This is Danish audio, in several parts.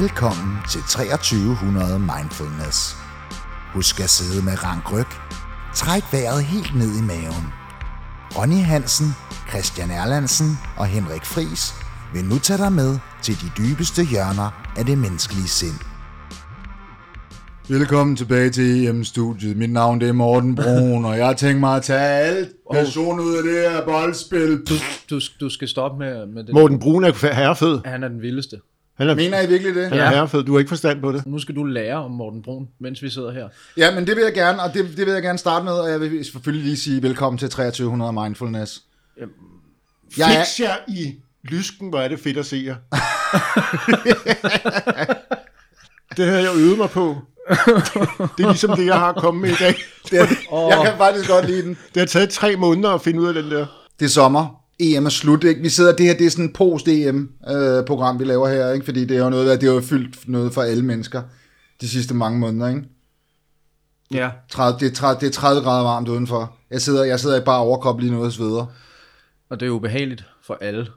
Velkommen til 2300 Mindfulness. Husk at sidde med rank ryg. Træk vejret helt ned i maven. Ronny Hansen, Christian Erlandsen og Henrik Fris vil nu tage dig med til de dybeste hjørner af det menneskelige sind. Velkommen tilbage til EM-studiet. Mit navn det er Morten Brun, og jeg har tænkt mig at tage alt passion ud af det her boldspil. Du, du, du skal stoppe med, med det. Morten Brun er herrefed. Han er den vildeste. Han er, Mener I virkelig det? er Ja. herrefed. Du har ikke forstand på det. Nu skal du lære om Morten Brun, mens vi sidder her. Ja, men det vil jeg gerne, og det, det vil jeg gerne starte med, og jeg vil selvfølgelig lige sige velkommen til 2300 Mindfulness. Jeg er, Fix jer i lysken, hvor er det fedt at se jer. det havde jeg øvet mig på. Det er ligesom det, jeg har kommet med i dag. det er, jeg kan faktisk godt lide den. Det har taget tre måneder at finde ud af den der. Det er sommer. EM er slut, ikke? Vi sidder, det her, det er sådan et post-EM-program, vi laver her, ikke? Fordi det er jo noget, der, det er jo fyldt noget for alle mennesker de sidste mange måneder, ikke? Ja. 30, det, er 30, det er 30 grader varmt udenfor. Jeg sidder, jeg sidder i bare overkrop lige nu og sveder. Og det er ubehageligt for alle.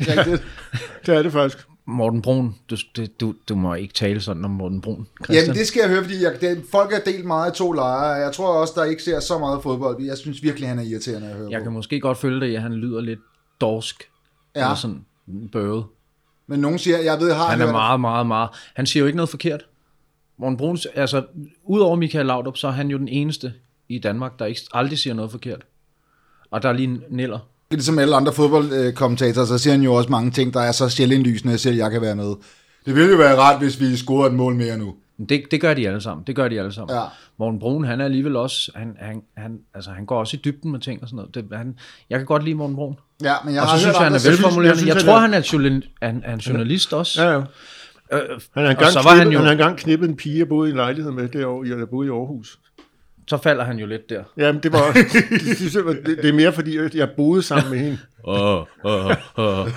Rigtigt. Det er det faktisk. Morten Brun, du, du, du må ikke tale sådan om Morten Brun, Christian. Jamen, det skal jeg høre, fordi jeg, det, folk er delt meget i to lejre. Jeg tror også, der ikke ser så meget fodbold. Jeg synes virkelig, han er irriterende at høre Jeg på. kan måske godt følge det, at han lyder lidt dorsk. Ja. Eller sådan bøvet. Men nogen siger, jeg ved, har Han er meget, meget, meget... Han siger jo ikke noget forkert. Morten Brun, altså, udover Michael Laudrup, så er han jo den eneste i Danmark, der ikke, aldrig siger noget forkert. Og der er lige Niller. Ligesom alle andre fodboldkommentatorer, så siger han jo også mange ting, der er så sjælindlysende, at selv jeg kan være med. Det ville jo være rart, hvis vi scorede et mål mere nu. Det, det gør de alle sammen. Det gør de alle sammen. Ja. Morten Brun, han er alligevel også, han, han, han, altså, han går også i dybden med ting og sådan noget. Det, han, jeg kan godt lide Morten Brun. Ja, men jeg Og har så synes hørt jeg, han er velformulerende. jeg synes, Jeg han tror, er- han er, journal, han en journalist også. Ja, ja. Øh, Han har engang, han knippet, jo- han har engang knippet en pige, jeg boede i en lejlighed med, derovre, jeg boede i Aarhus. Så falder han jo lidt der. Jamen, det var det, synes jeg, var- det, det er mere fordi, jeg boede sammen med hende. Oh, oh, oh.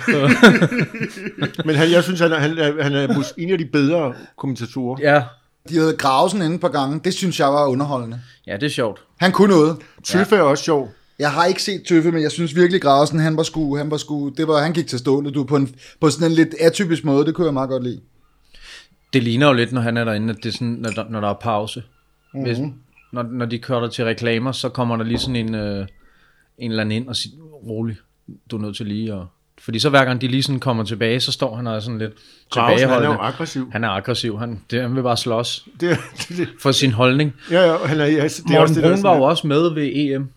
Men han, jeg synes, han er, han er, han er en af de bedre kommentatorer. Ja. De havde Grausen inde på gangen. Det synes jeg var underholdende. ja, det er sjovt. Han kunne noget. Tøffe er også sjov. Jeg har ikke set Tøffe, men jeg synes virkelig, Grausen, han var sgu, han var sgu, det var, han gik til stående, du, på, en, på sådan en lidt atypisk måde, det kunne jeg meget godt lide. Det ligner jo lidt, når han er derinde, at det er sådan, når der, når der er pause. Mm-hmm. Hvis, når, når de kører der til reklamer, så kommer der lige sådan en, øh, en eller anden ind og siger, rolig, du er nødt til lige at... Fordi så hver gang de lige sådan kommer tilbage, så står han og er sådan lidt Grausen, han er tilbageholdende. jo aggressiv. Han er aggressiv. Han, det, han vil bare slås Det, det, det, for sin holdning. ja, ja, han er, ja, det er også Morten det, Brun var jo også med ved EM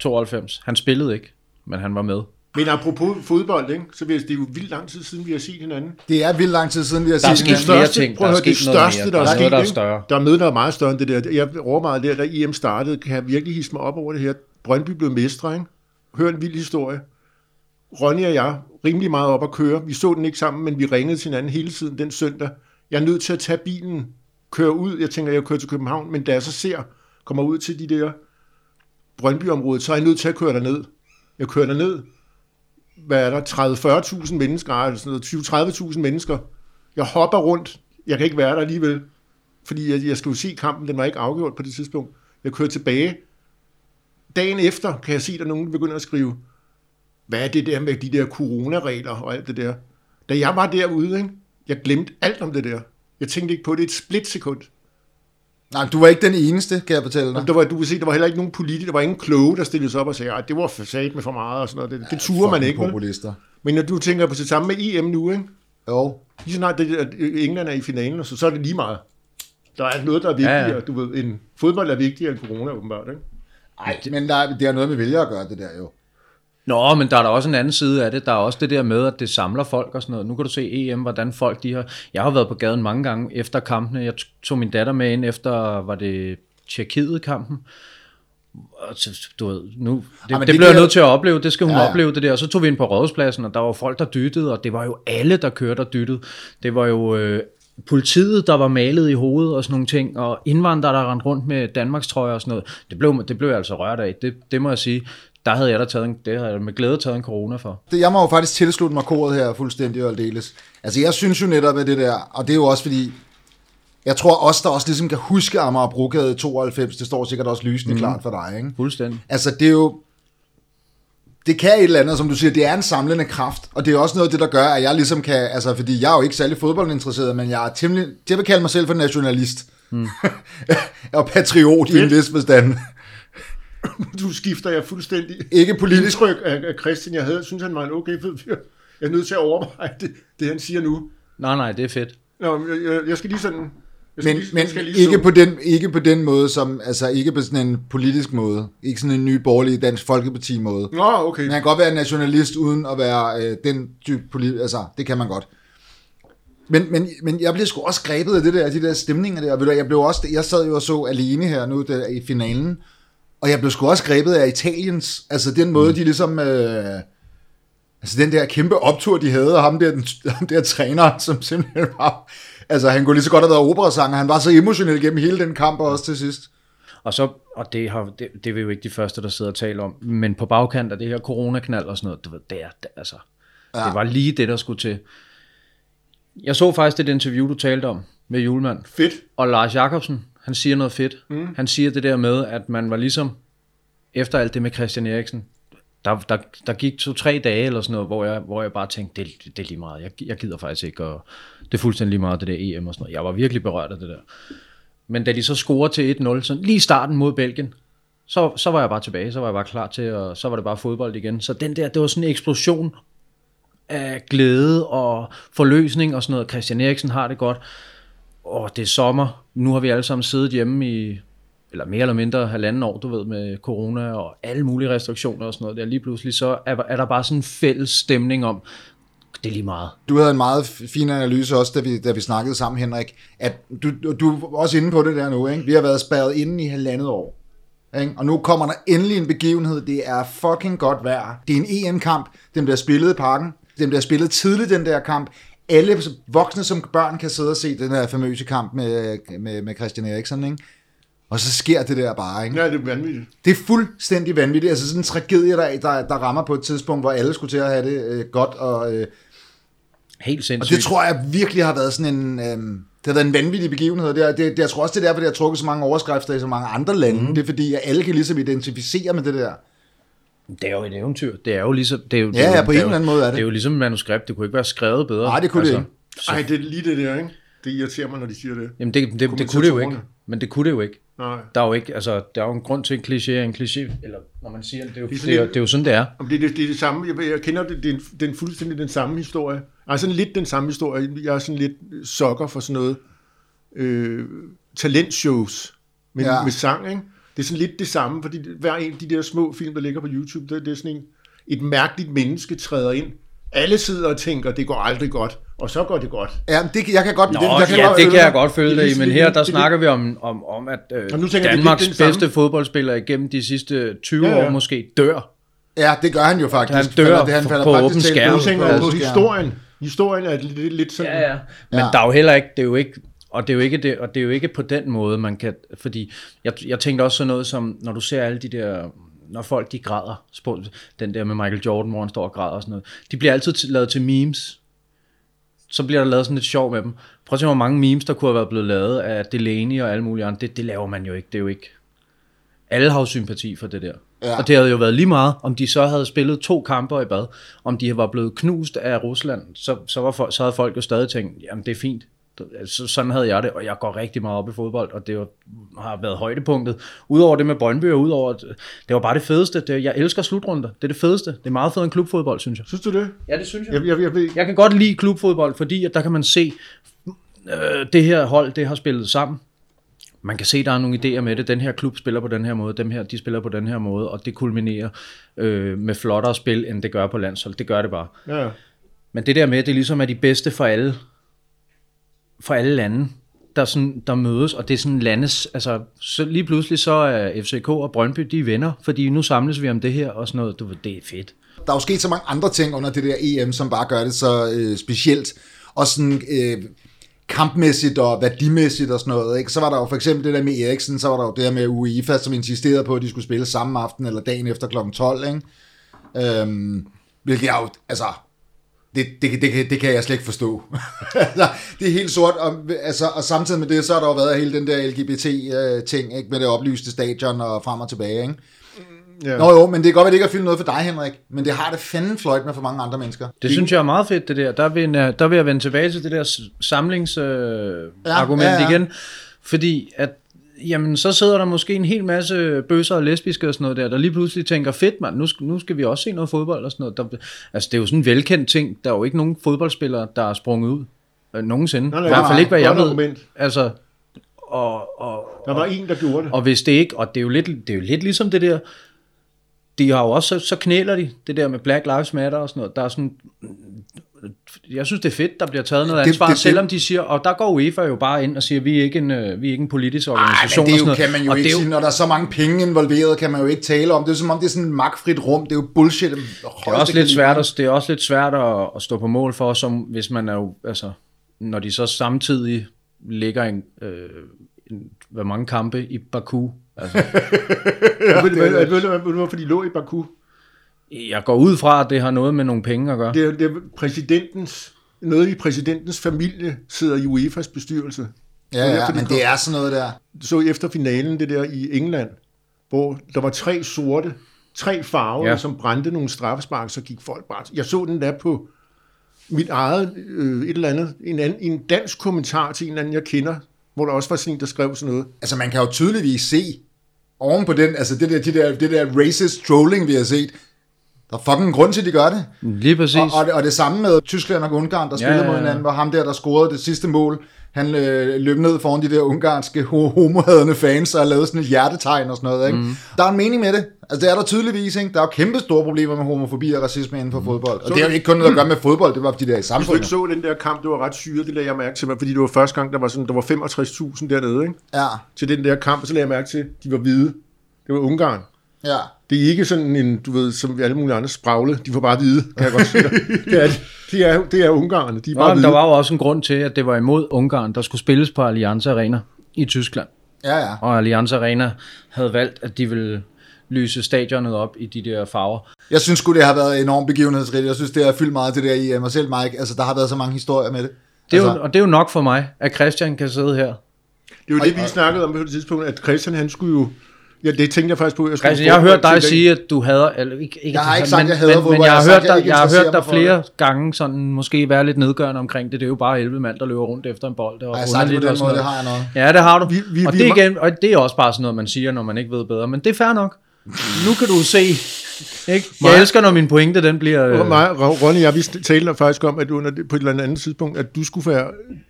92. Han spillede ikke, men han var med. Men apropos fodbold, ikke? så det er jo vildt lang tid siden, vi har set hinanden. Det er vildt lang tid siden, vi har Der er set sket hinanden. flere største- ting. prøv Der at er høre, det sket største, der er der er sket, noget, der er større. Der er noget, der er meget større end det der. Jeg overvejede der, da EM startede, kan jeg virkelig hisse mig op over det her. Brøndby blev mestre, ikke? Hør en vild historie. Ronny og jeg, rimelig meget op at køre. Vi så den ikke sammen, men vi ringede til hinanden hele tiden den søndag. Jeg er nødt til at tage bilen, køre ud. Jeg tænker, jeg kører til København, men da jeg så ser, kommer ud til de der Brøndby-området, så er jeg nødt til at køre derned. Jeg kører derned. Hvad er der? 30-40.000 mennesker, eller sådan noget, 20-30.000 mennesker. Jeg hopper rundt. Jeg kan ikke være der alligevel, fordi jeg, jeg skal jo se kampen. Den var ikke afgjort på det tidspunkt. Jeg kører tilbage. Dagen efter kan jeg se, at der nogen, der begynder at skrive, hvad er det der med de der coronaregler og alt det der. Da jeg var derude, ikke? jeg glemte alt om det der. Jeg tænkte ikke på det et splitsekund. Nej, du var ikke den eneste, kan jeg fortælle dig. Der var, du kan se, der var heller ikke nogen politikere, der var ingen kloge, der stillede sig op og sagde, at det var for sat med for meget og sådan noget. Det, det turer man ikke. Vel? Populister. Men når du tænker på det samme med EM nu, ikke? Jo. lige så snart det, at England er i finalen, så, så er det lige meget. Der er noget, der er vigtigere. Ja, Ja, ja. Du ved, en fodbold er vigtigere end corona, åbenbart. Ikke? Ej, men der, er- det har noget med vælger at gøre, det der jo. Nå, men der er der også en anden side af det. Der er også det der med, at det samler folk og sådan noget. Nu kan du se EM, hvordan folk de har... Jeg har været på gaden mange gange efter kampene. Jeg tog min datter med ind efter, var det Tjekkiet-kampen. Du ved, nu, det, ja, det, det det bliver jeg nødt til at opleve. Det skal hun ja. ja. opleve det der. Og så tog vi ind på rådhuspladsen, og der var folk, der dyttede, og det var jo alle, der kørte og dyttede. Det var jo øh, politiet, der var malet i hovedet og sådan nogle ting, og indvandrere, der rendte rundt med Danmarks trøjer og sådan noget. Det blev, det blev jeg altså rørt af. Det, det må jeg sige. Der havde jeg da taget en, det havde jeg med glæde taget en corona for. Det, jeg må jo faktisk tilslutte mig koret her fuldstændig og aldeles. Altså, jeg synes jo netop, at det der, og det er jo også fordi, jeg tror også, der også ligesom kan huske Amager Brogade 92, det står sikkert også lysende mm. klart for dig, ikke? Fuldstændig. Altså, det er jo, det kan et eller andet, som du siger, det er en samlende kraft, og det er også noget af det, der gør, at jeg ligesom kan, altså fordi jeg er jo ikke særlig fodboldinteresseret, men jeg er temmelig, jeg vil kalde mig selv for nationalist. Mm. og patriot i en vis forstand. Du skifter jeg fuldstændig Ikke politisk. indtryk af, af Christian. Jeg havde, synes, han var en okay fed fyr. Jeg er nødt til at overveje det, det han siger nu. Nej, nej, det er fedt. Nå, jeg, jeg, jeg skal lige sådan... Jeg skal Men, lige, men jeg skal lige ikke, så- på den, ikke på den måde, som, altså ikke på sådan en politisk måde. Ikke sådan en ny borgerlig dansk folkeparti måde. Nå, okay. Man kan godt være nationalist uden at være øh, den type politisk, altså det kan man godt. Men, men, men jeg blev sgu også grebet af det der, de der stemninger der. Jeg, blev også, jeg sad jo og så alene her nu der, i finalen, og jeg blev sgu også grebet af Italiens, altså den måde, mm. de ligesom, øh, altså den der kæmpe optur, de havde, og ham der, den, ham der træner, som simpelthen var, altså han kunne lige så godt have været operasanger, han var så emotionel gennem hele den kamp, og også til sidst. Og så, og det, har, det, det er vi jo ikke de første, der sidder og taler om, men på bagkant af det her coronaknald og sådan noget, du ved, det, er, det, altså, ja. det var lige det, der skulle til. Jeg så faktisk det interview, du talte om med Julemand, Fedt. og Lars Jakobsen, han siger noget fedt. Mm. Han siger det der med, at man var ligesom, efter alt det med Christian Eriksen, der, der, der gik to-tre dage eller sådan noget, hvor jeg, hvor jeg bare tænkte, det, det er lige meget. Jeg, jeg gider faktisk ikke, og det er fuldstændig lige meget, det der EM og sådan noget. Jeg var virkelig berørt af det der. Men da de så scorer til 1-0, sådan lige starten mod Belgien, så, så var jeg bare tilbage, så var jeg bare klar til, og så var det bare fodbold igen. Så den der, det var sådan en eksplosion af glæde og forløsning og sådan noget. Christian Eriksen har det godt åh, det er sommer. Nu har vi alle sammen siddet hjemme i, eller mere eller mindre halvanden år, du ved, med corona og alle mulige restriktioner og sådan noget. Der lige pludselig så er, er der bare sådan en fælles stemning om, det er lige meget. Du havde en meget fin analyse også, da vi, da vi snakkede sammen, Henrik, at du, du, du er også inde på det der nu, ikke? Vi har været spærret inde i halvandet år. Ikke? Og nu kommer der endelig en begivenhed. Det er fucking godt vejr. Det er en EM-kamp. Den bliver spillet i parken. Den bliver spillet tidligt, den der kamp. Alle voksne som børn kan sidde og se den her famøse kamp med, med, med Christian Eriksen. Ikke? Og så sker det der bare. Ikke? Ja, det er vanvittigt. Det er fuldstændig vanvittigt. Altså sådan en tragedie, der, der, der rammer på et tidspunkt, hvor alle skulle til at have det øh, godt. Og, øh, Helt og sindssygt. det tror jeg virkelig har været sådan en... Øhm, det har været en vanvittig begivenhed. Det, er, det, det, jeg tror også, det er derfor, det har trukket så mange overskrifter i så mange andre lande. Mm. Det er fordi, at alle kan ligesom identificere med det der. Det er jo et eventyr. Det er jo ligesom... Det er jo, det Ja, er jo, ja, på det en er eller anden måde er det. Det er jo ligesom et manuskript. Det kunne ikke være skrevet bedre. Nej, det kunne det ikke. Ej, det er lige det der, ikke? Det irriterer mig, når de siger det. Jamen, det, det, det, kunne det jo ikke. Men det kunne det jo ikke. Nej. Der er jo ikke, altså, der er jo en grund til en kliché, en kliché, eller når man siger, det er jo, Det er det sådan er, jo- lidt- det er jo sådan, det er. Om det, det, det er det samme. Jeg, jeg kender det, det er, en, det er en fuldstændig den samme historie. Altså sådan lidt den samme historie. Jeg er sådan lidt sokker for sådan noget øh, talentshows med, ja. med sang, ikke? Det er sådan lidt det samme, fordi hver en af de der små film, der ligger på YouTube, det, det er sådan en, et mærkeligt menneske træder ind. Alle sidder og tænker, det går aldrig godt, og så går det godt. Ja, men det, jeg kan godt... Nå, det, jeg kan ja, godt det følge kan jeg godt følge Det dig i, men her det der er snakker vi om, om, om at øh, nu tænker jeg, det Danmarks lidt den samme- bedste fodboldspiller igennem de sidste 20 Ja, ja. år måske dør. Ja, det gør han jo faktisk. Han dør Falder- han falder på åben skærm. Nu tænker på historien. Historien er lidt, lidt sådan... Ja, ja. Men Ja. der er jo heller ikke, det er jo ikke, og det er jo ikke, det, og det er jo ikke på den måde, man kan, fordi jeg, jeg tænkte også sådan noget som, når du ser alle de der, når folk de græder, den der med Michael Jordan, hvor han står og græder og sådan noget, de bliver altid lavet til memes. Så bliver der lavet sådan lidt sjov med dem. Prøv at se, hvor mange memes, der kunne have været blevet lavet af Delaney og alle mulige andre. Det, det laver man jo ikke. Det er jo ikke... Alle har jo sympati for det der. Ja. Og det havde jo været lige meget, om de så havde spillet to kamper i bad, om de var blevet knust af Rusland, så, så, var folk, så havde folk jo stadig tænkt, jamen det er fint. Så, sådan havde jeg det, og jeg går rigtig meget op i fodbold, og det var, har været højdepunktet. Udover det med Brøndby, og udover, at det var bare det fedeste. Det, jeg elsker slutrunder. Det er det fedeste. Det er meget federe end klubfodbold, synes jeg. Synes du det? Ja, det synes jeg. Jeg, jeg, jeg ved, Jeg kan godt lide klubfodbold, fordi at der kan man se, øh, det her hold, det har spillet sammen. Man kan se, der er nogle idéer med det. Den her klub spiller på den her måde, dem her, de spiller på den her måde, og det kulminerer øh, med flottere spil, end det gør på landshold. Det gør det bare. ja. Men det der med, at det ligesom er de bedste for alle, for alle lande, der, sådan, der mødes, og det er sådan landes, altså så lige pludselig så er FCK og Brøndby, de er venner, fordi nu samles vi om det her og sådan noget, du ved, det er fedt. Der er jo sket så mange andre ting under det der EM, som bare gør det så øh, specielt. Og sådan øh, kampmæssigt og værdimæssigt og sådan noget. Ikke? Så var der jo for eksempel det der med Eriksen, så var der jo det der med UEFA, som insisterede på, at de skulle spille samme aften eller dagen efter kl. 12. Ikke? Øhm, hvilket jeg jo, altså, det, det, det, det, kan jeg slet ikke forstå. Det er helt sort, og, altså, og samtidig med det, så har der jo været hele den der LGBT-ting, ikke? med det oplyste stadion og frem og tilbage. Ikke? Ja. Nå jo, men det kan godt være, det ikke har fyldt noget for dig, Henrik, men det har det fanden fløjt med for mange andre mennesker. Det synes jeg er meget fedt, det der. Der vil, jeg, der vil jeg vende tilbage til det der samlingsargument øh, Ja, argument ja, ja. igen. Fordi at, jamen, så sidder der måske en hel masse bøsser og lesbiske og sådan noget der, der lige pludselig tænker, fedt mand, nu, skal- nu skal vi også se noget fodbold og sådan noget. Der, altså, det er jo sådan en velkendt ting. Der er jo ikke nogen fodboldspillere, der er sprunget ud øh, nogensinde. Nej, nej, I hvert fald ikke, hvad jeg ved. argument. Altså, og, og, Der var en, der gjorde det. og hvis det ikke, og det er jo lidt, det er jo lidt ligesom det der, de har jo også, så, så knæler de det der med Black Lives Matter og sådan noget. Der er sådan, jeg synes det er fedt, der bliver taget noget Det- ansvar, det- det, det- selvom de siger, og der går UEFA jo bare ind og siger, vi er ikke en, øh, vi er ikke en politisk Ej, organisation. men det og jo, sådan kan man jo og ikke det sige, når der er så mange penge involveret, kan man jo ikke tale om. Det er som om, det er sådan et magtfrit rum. Det er jo bullshit. Det er også lidt svært, at, det er også lidt svært at, at stå på mål for, som hvis man er jo, altså, når de så samtidig ligger en, øh, en, hvor mange kampe i Baku. Altså, Ja, ved, du hvad- ved, du, hvad- ved du, hvorfor de lå i Baku? Jeg går ud fra, at det har noget med nogle penge at gøre. Det er, det er præsidentens, noget i præsidentens familie sidder i UEFA's bestyrelse. Ja, ja, de men kom- det er sådan noget der. så efter finalen, det der i England, hvor der var tre sorte, tre farver, Ja. som brændte nogle straffespark, så gik folk bare... Jeg så den der på mit eget, øh, et eller andet, en, anden, en dansk kommentar til en eller anden, jeg kender, hvor der også var sådan en, der skrev sådan noget. Altså, man kan jo tydeligvis se oven på den, altså det der, det der, det der racist trolling, vi har set. Der er fucking en grund til, at de gør det. Lige præcis. Og, og, det, og det samme med Tyskland og Ungarn, der spillede ja, ja. mod hinanden, hvor ham der, der scorede det sidste mål, han øh, løb ned foran de der ungarske ho- homohadende fans og lavede sådan et hjertetegn og sådan noget. Ikke? Mm. Der er en mening med det. Altså det er der tydeligvis. Ikke? Der er jo kæmpe store problemer med homofobi og racisme inden for mm. fodbold. Og Så- det er jo ikke kun noget at gøre med fodbold, det var fordi det er i Hvis du ikke samfundet. så den der kamp, det var ret syret, det lagde jeg mærke til, fordi det var første gang, der var, sådan, der var 65.000 dernede, ikke? Ja, til den der kamp, og så lagde jeg mærke til, at de var hvide. Det var Ungarn. Ja. Det er ikke sådan en, du ved, som alle mulige andre spragle. De var bare hvide, kan jeg godt sige. Det er, det er, det er Ungarerne. De er Nå, bare hvide. der var jo også en grund til, at det var imod Ungarn, der skulle spilles på Allianz Arena i Tyskland. Ja, ja. Og Allianz Arena havde valgt, at de ville lyse stadionet op i de der farver. Jeg synes sgu, det har været enormt begivenhedsrigt. Jeg synes, det har fyldt meget det der i mig selv, Mike. Altså, der har været så mange historier med det. Det er altså, jo, og det er jo nok for mig, at Christian kan sidde her. Det er jo det, vi snakkede om på et tidspunkt, at Christian, han skulle jo... Ja, det tænkte jeg faktisk på. Jeg, Christian, jeg har hørt dig sige, at du hader... Eller, ikke, ikke, Jeg har ikke sagt, men, jeg hader men, fodbold. men jeg Jeg har hørt dig, jeg har hørt dig flere gange sådan måske være lidt nedgørende omkring det. Det er jo bare 11 mand, der løber rundt efter en bold. Det var Har jeg sagt det på den sådan måde, det noget. har jeg noget. Ja, det har du. Vi- vi- og, vi det igen, og det er også bare sådan noget, man siger, når man ikke ved bedre. Men det er fair nok. Nu kan du se. Ikke? Jeg elsker, når min pointe den bliver... Øh, mig, Ro- Ronny og jeg, vi talte faktisk om, at under, det- på et eller andet tidspunkt, at du skulle, være,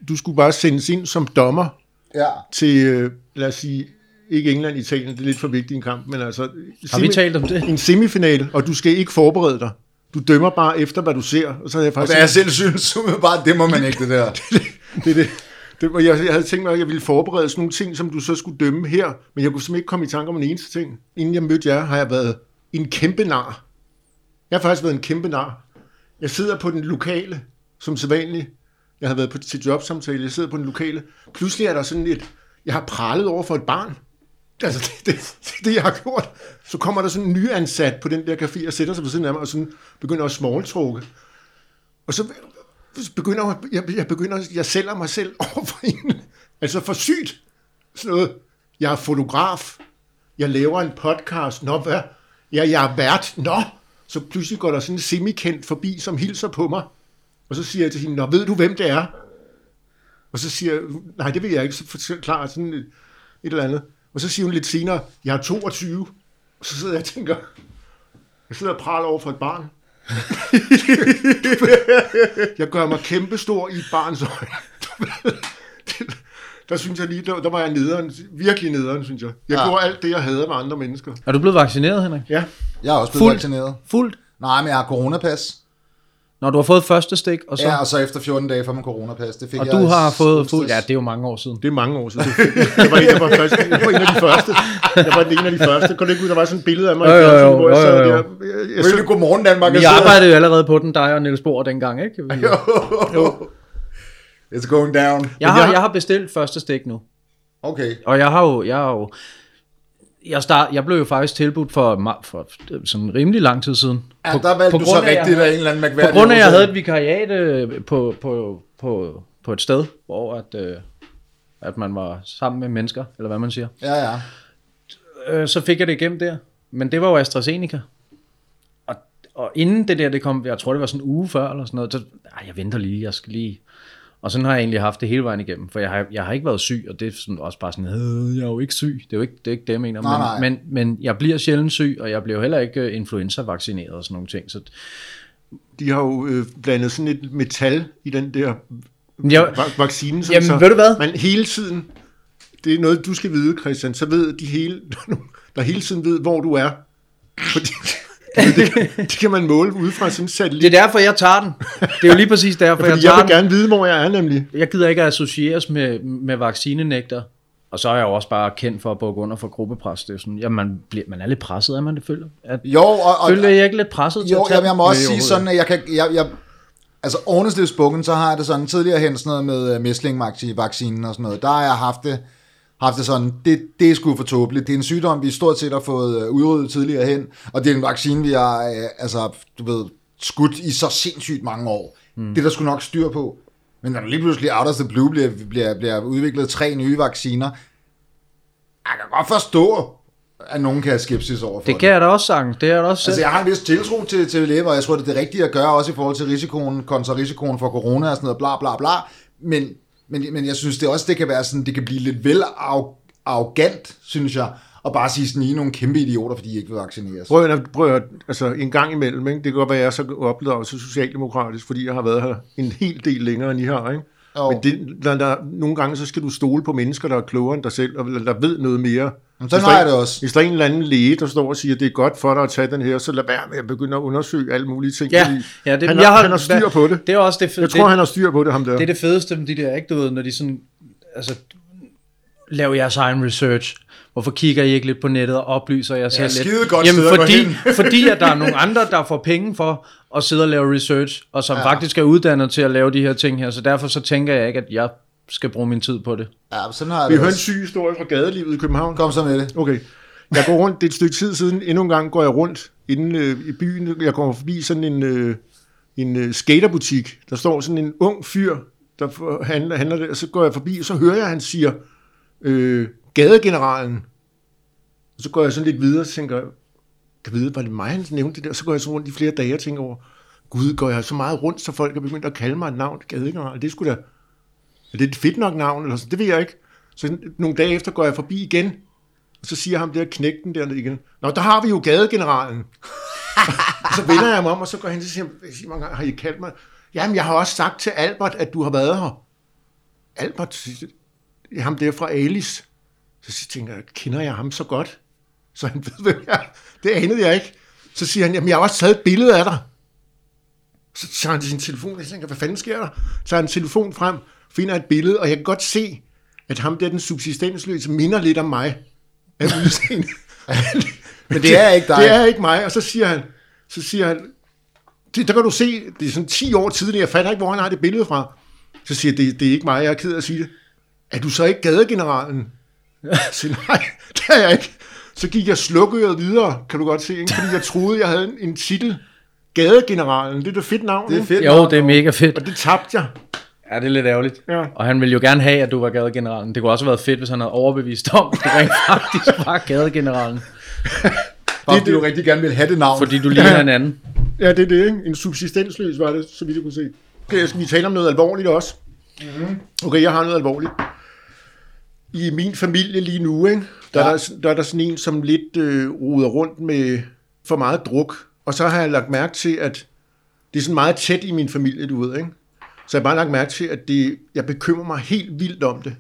du skulle bare sendes ind som dommer Ja. til, øh, lad os sige, ikke England, Italien, det er lidt for vigtigt i en kamp, men altså... har vi talt om det? En semifinal, og du skal ikke forberede dig. Du dømmer bare efter, hvad du ser. Og så havde jeg Og faktisk... hvad jeg selv synes, bare det må man ikke, det der. det, er det, det, var- jeg, jeg havde tænkt mig, at jeg ville forberede sådan nogle ting, som du så skulle dømme her, men jeg kunne simpelthen ikke komme i tanke om en eneste ting. Inden jeg mødte jer, har jeg været en kæmpe nar. Jeg har faktisk været en kæmpe nar. Jeg sidder på den lokale, som sædvanligt. Jeg har været på, til jobsamtale, jeg sidder på den lokale. Pludselig er der sådan et, jeg har pralet over for et barn. Altså, det, det, det, det jeg har gjort. Så kommer der sådan en nyansat på den der café og sætter sig ved siden af mig, og sådan begynder at smalltalke. Og så begynder jeg, jeg begynder, jeg sælger mig selv over for hende. Altså for sygt. Sådan noget. Jeg er fotograf. Jeg laver en podcast. Nå, hvad? Ja, jeg er vært. Nå. Så pludselig går der sådan en semikendt forbi, som hilser på mig. Og så siger jeg til hende, Nå, ved du, hvem det er? Og så siger jeg, nej, det vil jeg ikke. Så forklarer sådan et, et eller andet. Og så siger hun lidt senere, jeg er 22. Og så sidder jeg og tænker, jeg sidder og praler over for et barn. jeg gør mig kæmpestor i et barns øjne. der synes jeg lige, der, der var jeg nederen, virkelig nederen, synes jeg. Jeg ja. gjorde alt det, jeg havde med andre mennesker. Er du blevet vaccineret, Henrik? Ja, Jeg er også blevet Fuldt. vaccineret. Fuldt? Nej, men jeg har coronapas. Når du har fået første stik, og så... Ja, og så efter 14 dage får man coronapas. Det fik og jeg du har fået fuld... Ja, det er jo mange år siden. det er mange år siden. Jeg var, en, jeg var, først, jeg var en af de første. Jeg var en af de første. Kan du ikke ud, der var sådan et billede af mig Jo, i jo, jo, hvor jeg jo, sad jo, jo. der. Jeg, jeg, godmorgen, Danmark. Vi arbejdede jo allerede på den, dig og Niels Bohr dengang, ikke? Vi- It's going down. Jeg har, jeg- jeg har bestilt første stik nu. Okay. Og jeg har jo, jeg har jo, jeg, start, jeg blev jo faktisk tilbudt for, for sådan rimelig lang tid siden. Ja, der valgte du så grund af, rigtigt af en eller anden På mærkværdig grund af, at jeg havde et vikariat øh, på, på, på, på et sted, hvor at, øh, at man var sammen med mennesker, eller hvad man siger. Ja, ja. Øh, så fik jeg det igennem der. Men det var jo AstraZeneca. Og, og inden det der, det kom, jeg tror det var sådan en uge før, eller sådan noget, så, ej, jeg venter lige, jeg skal lige... Og sådan har jeg egentlig haft det hele vejen igennem, for jeg har, jeg har ikke været syg, og det er sådan også bare sådan, "Øh, jeg er jo ikke syg, det er jo ikke det, er ikke det jeg mener, Nej, nej. men, men, men jeg bliver sjældent syg, og jeg bliver heller ikke øh, influenza-vaccineret og sådan nogle ting, så De har jo øh, blandet sådan et metal i den der jeg, va- vaccine. sådan Jamen, så ved du hvad? Man hele tiden, det er noget, du skal vide, Christian, så ved de hele, der hele tiden ved, hvor du er. Fordi, det, kan, det kan man måle ud fra sådan en satellit. det er derfor, jeg tager den. Det er jo lige præcis derfor, jeg Fordi jeg tager vil den. gerne vide, hvor jeg er nemlig. Jeg gider ikke at associeres med, med vaccinenægter. Og så er jeg jo også bare kendt for at bukke under for gruppepres. Det er sådan, ja, man, bliver, man er lidt presset, er man det føler? At, Jo, og, og, føler jeg ikke lidt presset til jo, at tage jeg, jeg må også sige sådan, at jeg kan... Jeg, jeg, altså, honestly spoken, så har jeg det sådan, tidligere hen sådan noget med uh, mæslingvaccinen og sådan noget, der har jeg haft det, haft det sådan, det, det er sgu for tåbeligt. Det er en sygdom, vi stort set har fået uh, udryddet tidligere hen, og det er en vaccine, vi har, uh, altså, du ved, skudt i så sindssygt mange år. Mm. Det er der sgu nok styr på. Men når der lige pludselig out of the blue bliver, bliver, bliver udviklet tre nye vacciner, jeg kan godt forstå, at nogen kan have skepsis over for Det kan jeg da også sagen. Det er jeg også. Altså, jeg har en vis tiltro til, til læger, og jeg tror, det er det rigtige at gøre, også i forhold til risikoen, kontra risikoen for corona og sådan noget, bla bla bla. Men, men, men jeg synes det også, det kan være sådan, det kan blive lidt vel arro- arrogant, synes jeg, at bare sige sådan, I er nogle kæmpe idioter, fordi I ikke vil vaccineres. Prøv at, prøv at, altså en gang imellem, ikke? det kan godt være, at jeg er så oplevet så socialdemokratisk, fordi jeg har været her en hel del længere, end I har, ikke? Jo. Men det, der, der, nogle gange så skal du stole på mennesker, der er klogere end dig selv, og der ved noget mere. Men sådan har jeg det også. Hvis der er en eller anden læge, der står og siger, at det er godt for dig at tage den her, så lad være med at begynde at undersøge alle mulige ting. Ja, ja det, han, jeg har, han har styr på det. Det er også det fede. Jeg tror, han har styr på det, ham der. det er det fedeste med de der, ikke du ved, når de sådan, altså, lav jeres egen research. Hvorfor kigger I ikke lidt på nettet og oplyser jer selv lidt? skide godt gå fordi, fordi at der er nogle andre, der får penge for at sidde og lave research, og som Ja. ja. faktisk er uddannet til at lave de her ting her. Så derfor så tænker jeg ikke, at jeg skal bruge min tid på det. Ja, sådan har jeg Vi hører en syg historie fra gadelivet i København. Kom så med det. Okay. Jeg går rundt, det er et stykke tid siden, endnu en gang går jeg rundt inde øh, i byen. Jeg går forbi sådan en, øh, en øh, skaterbutik. Der står sådan en ung fyr, der handler, handler det, og så går jeg forbi, og så hører jeg, at han siger, øh, gadegeneralen. Og så går jeg sådan lidt videre, og tænker jeg, kan vide, var det mig, han nævnte det der? Så går jeg så rundt i flere dage og tænker over, gud, går jeg så meget rundt, så folk er begyndt at kalde mig et navn, gadegeneral. Det skulle da, er det et fedt nok navn? Eller sådan? Det ved jeg ikke. Så nogle dage efter går jeg forbi igen, og så siger ham der knægten der igen, Nå, der har vi jo gadegeneralen. så vender jeg mig om, og så går han til og siger, siger mange gange, har I kaldt mig? Jamen, jeg har også sagt til Albert, at du har været her. Albert, siger- ham der fra Alice. Så tænker jeg, kender jeg ham så godt? Så han ved, hvem jeg. Det anede jeg ikke. Så siger han, jamen, jeg har også taget et billede af dig. Så tager han sin telefon, og jeg tænker, hvad fanden sker der? Så tager han telefon frem, finder et billede, og jeg kan godt se, at ham der, den subsistensløse, minder lidt om mig af udseende. Men det er ikke dig. Det er ikke mig. Og så siger han, så siger han, det, der kan du se, det er sådan 10 år tidligere, jeg fatter ikke, hvor han har det billede fra. Så siger jeg, det, det er ikke mig, jeg er ked af at sige det. Er du så ikke gadegeneralen? Så nej, det er jeg ikke. Så gik jeg slukøret videre, kan du godt se, ikke? fordi jeg troede, jeg havde en, en titel. Gadegeneralen, det er da fedt navn. Det er fedt. Jo, det er mega fedt. Og det tabte jeg. Ja, det er lidt ærgerligt. Ja. Og han ville jo gerne have, at du var gadegeneralen. Det kunne også have været fedt, hvis han havde overbevist om, at du rent faktisk var gadegeneralen. Bare fordi du rigtig gerne vil have det navn. Fordi du ligner en anden. Ja, det er det, ikke? En subsistensløs var det, så vidt jeg kunne se. Okay, skal vi tale om noget alvorligt også? Mm-hmm. Okay, jeg har noget alvorligt. I min familie lige nu, ikke? Der, Ja. ja. er der, der er der sådan en, som lidt øh, ruder rundt med for meget druk. Og så har jeg lagt mærke til, at det er sådan meget tæt i min familie, du ved, ikke? Så jeg har bare lagt mærke til, at det, jeg bekymrer mig helt vildt om det.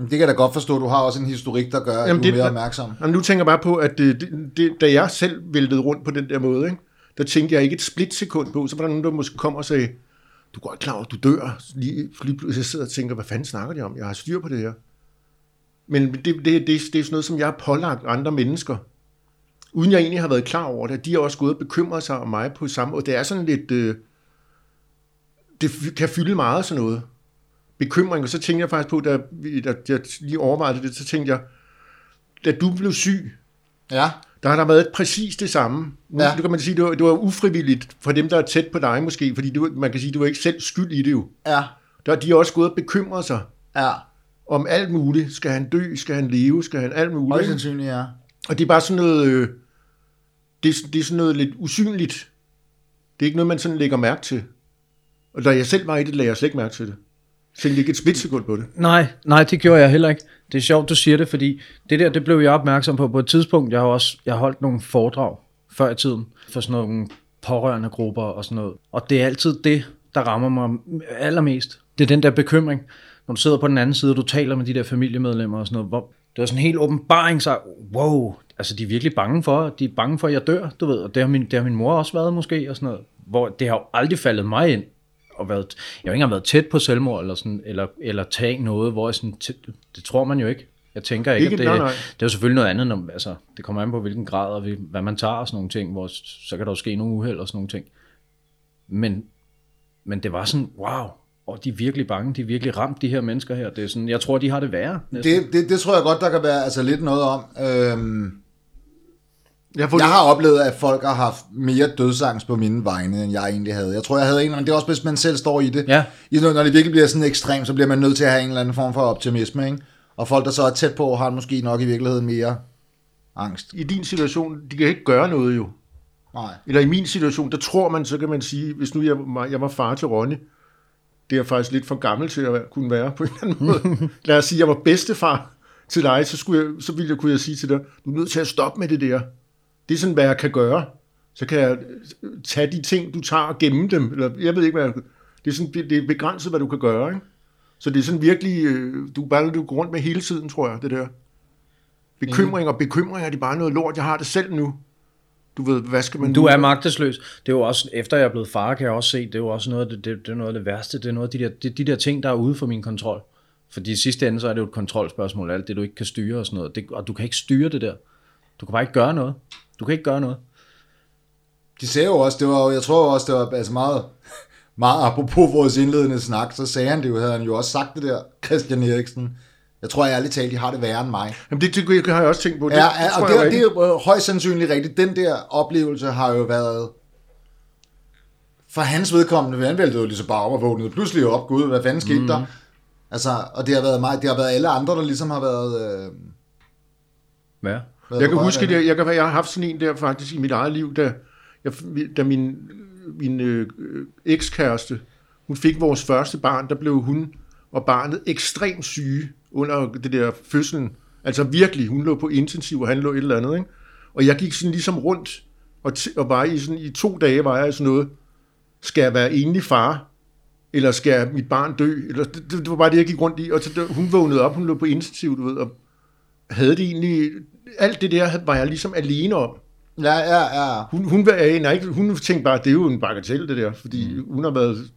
Det kan jeg da godt forstå, du har også en historik, der gør, at Jamen, du er det- mere opmærksom. Jamen, nu tænker jeg bare på, at det, det, det, da jeg selv væltede rundt på den der måde, ikke, der tænkte jeg ikke et splitsekund på, så var der nogen, der måske kom og sagde, du er godt klar over, du dør. Lige, lige pludselig jeg sidder og tænker, hvad fanden snakker de om? Jeg har styr på det her. Men det, det, det, det er sådan noget, som jeg har pålagt andre mennesker, uden jeg egentlig har været klar over det. De har også gået og bekymret sig om mig på samme måde. Det er sådan lidt... Øh, det kan fylde meget sådan noget. Bekymring, og så tænkte jeg faktisk på, da, da jeg lige overvejede det, så tænkte jeg, da du blev syg, Ja, der har der været præcis det samme. Nu Ja. kan man sige, det var, det var ufrivilligt for dem, der er tæt på dig måske, fordi du, man kan sige, du var ikke selv skyld i det jo. ja, Der, de også gået og bekymret sig ja. om alt muligt. Skal han dø? Skal han leve? Skal han alt muligt? Højst sandsynligt, ja. Og det er bare sådan noget... Øh, det, er- det er sådan noget lidt usynligt. Det er ikke noget, man sådan lægger mærke til. Og da jeg selv var i det, lagde jeg slet ikke mærke til det. Tænkte ikke et splitsekund på det. Nej, nej, det gjorde jeg heller ikke. Det er sjovt, du siger det, fordi det der, det blev jeg opmærksom på på et tidspunkt. Jeg har også jeg har holdt nogle foredrag før i tiden for sådan nogle pårørende grupper og sådan noget. Og det er altid det, der rammer mig allermest. Det er den der bekymring, når du sidder på den anden side, og du taler med de der familiemedlemmer og sådan noget. Hvor det var sådan en helt åbenbaring, så wow, altså de er virkelig bange for, de er bange for, at jeg dør, du ved. Og det har min, det har min mor også været måske, og sådan noget. Hvor det har jo aldrig faldet mig ind, og været, jeg har ikke engang været tæt på selvmord, eller, sådan, eller, eller tage noget, hvor jeg sådan, det tror man jo ikke. Jeg tænker ikke, Ikke- at det, nej, nej. det er jo selvfølgelig noget andet, når, altså, det kommer an på, hvilken grad og hvad man tager og sådan nogle ting, hvor så kan der jo ske nogle uheld og sådan nogle ting. Men, men det var sådan, wow, og de er virkelig bange, de er virkelig ramt, de her mennesker her. Det er sådan, jeg tror, de har det værre. næsten. Det, det, det tror jeg godt, der kan være altså, lidt noget om. Øhm, Jeg jeg har oplevet, at folk har haft mere dødsangst på mine vegne, end jeg egentlig havde. Jeg tror, jeg havde en, men det er også, hvis man selv står i det. Ja. I, når det virkelig bliver sådan ekstremt, så bliver man nødt til at have en eller anden form for optimisme. Ikke? Og folk, der så er tæt på, har måske nok i virkeligheden mere angst. I din situation, de kan ikke gøre noget jo. Nej. Eller i min situation, der tror man, så kan man sige, hvis nu jeg, var- jeg var far til Ronny, det er jeg faktisk lidt for gammel til at kunne være på en eller anden måde. Lad os sige, jeg var bedstefar til dig, så, skulle jeg, så ville jeg, kunne jeg sige til dig, du er nødt til at stoppe med det der. Det er sådan, hvad jeg kan gøre. Så kan jeg tage de ting, du tager og gemme dem. Eller, jeg ved ikke, hvad jeg, det, er sådan, det det er begrænset, hvad du kan gøre. Ikke? Så det er sådan virkelig, øh, du bare du går rundt med hele tiden, tror jeg, det der. Bekymringer, bekymringer, det er bare noget lort. Jeg har det selv nu. Du ved, hvad skal man Du er magtesløs. Det er jo også, efter jeg er blevet far, kan jeg også se, det er jo også noget det, det, det, er noget af det værste. Det er noget af de der, de, de der ting, der er ude for min kontrol. Fordi i sidste ende, så er det jo et kontrolspørgsmål, alt det du ikke kan styre og sådan noget. Det, og du kan ikke styre det der. Du kan bare ikke gøre noget. Du kan ikke gøre noget. De sagde jo også, det var, jeg tror også, det var altså meget, meget apropos vores indledende snak, så sagde han det jo, havde han jo også sagt det der, Christian Eriksen. Jeg tror ærligt talt, de har det værre end mig. Jamen, det, det, det har jeg også tænkt på. Det, Ja, det, ja tror og det, er det er jo højst sandsynligt rigtigt. Den der oplevelse har jo været for hans vedkommende, han væltede jo lige så bare op og vågnede pludselig op, gud, hvad fanden skete mm. der? Altså, og det har været mig, det har været alle andre, der ligesom har været... Øh, Hvad? Været Jeg kan huske, det, jeg, kan, jeg har haft sådan en der faktisk i mit eget liv, da, jeg, da min, min øh, ekskæreste, hun fik vores første barn, der blev hun og barnet ekstremt syge under det der fødslen. Altså virkelig, hun lå på intensiv, og han lå et eller andet. Ikke? Og jeg gik sådan ligesom rundt, og, og var i, sådan, i to dage var jeg sådan noget, skal jeg være enlig far, eller skal mit barn dø? Eller, det, det, det var bare det, jeg gik rundt i. Og så, der- hun vågnede op, hun lå på intensiv, du ved, og havde det egentlig... Alt det der var jeg ligesom alene om. Ja, ja, ja. Hun, hun, var, ikke, hun tænkte bare, det er jo en bagatell, det der, fordi mm. hun har været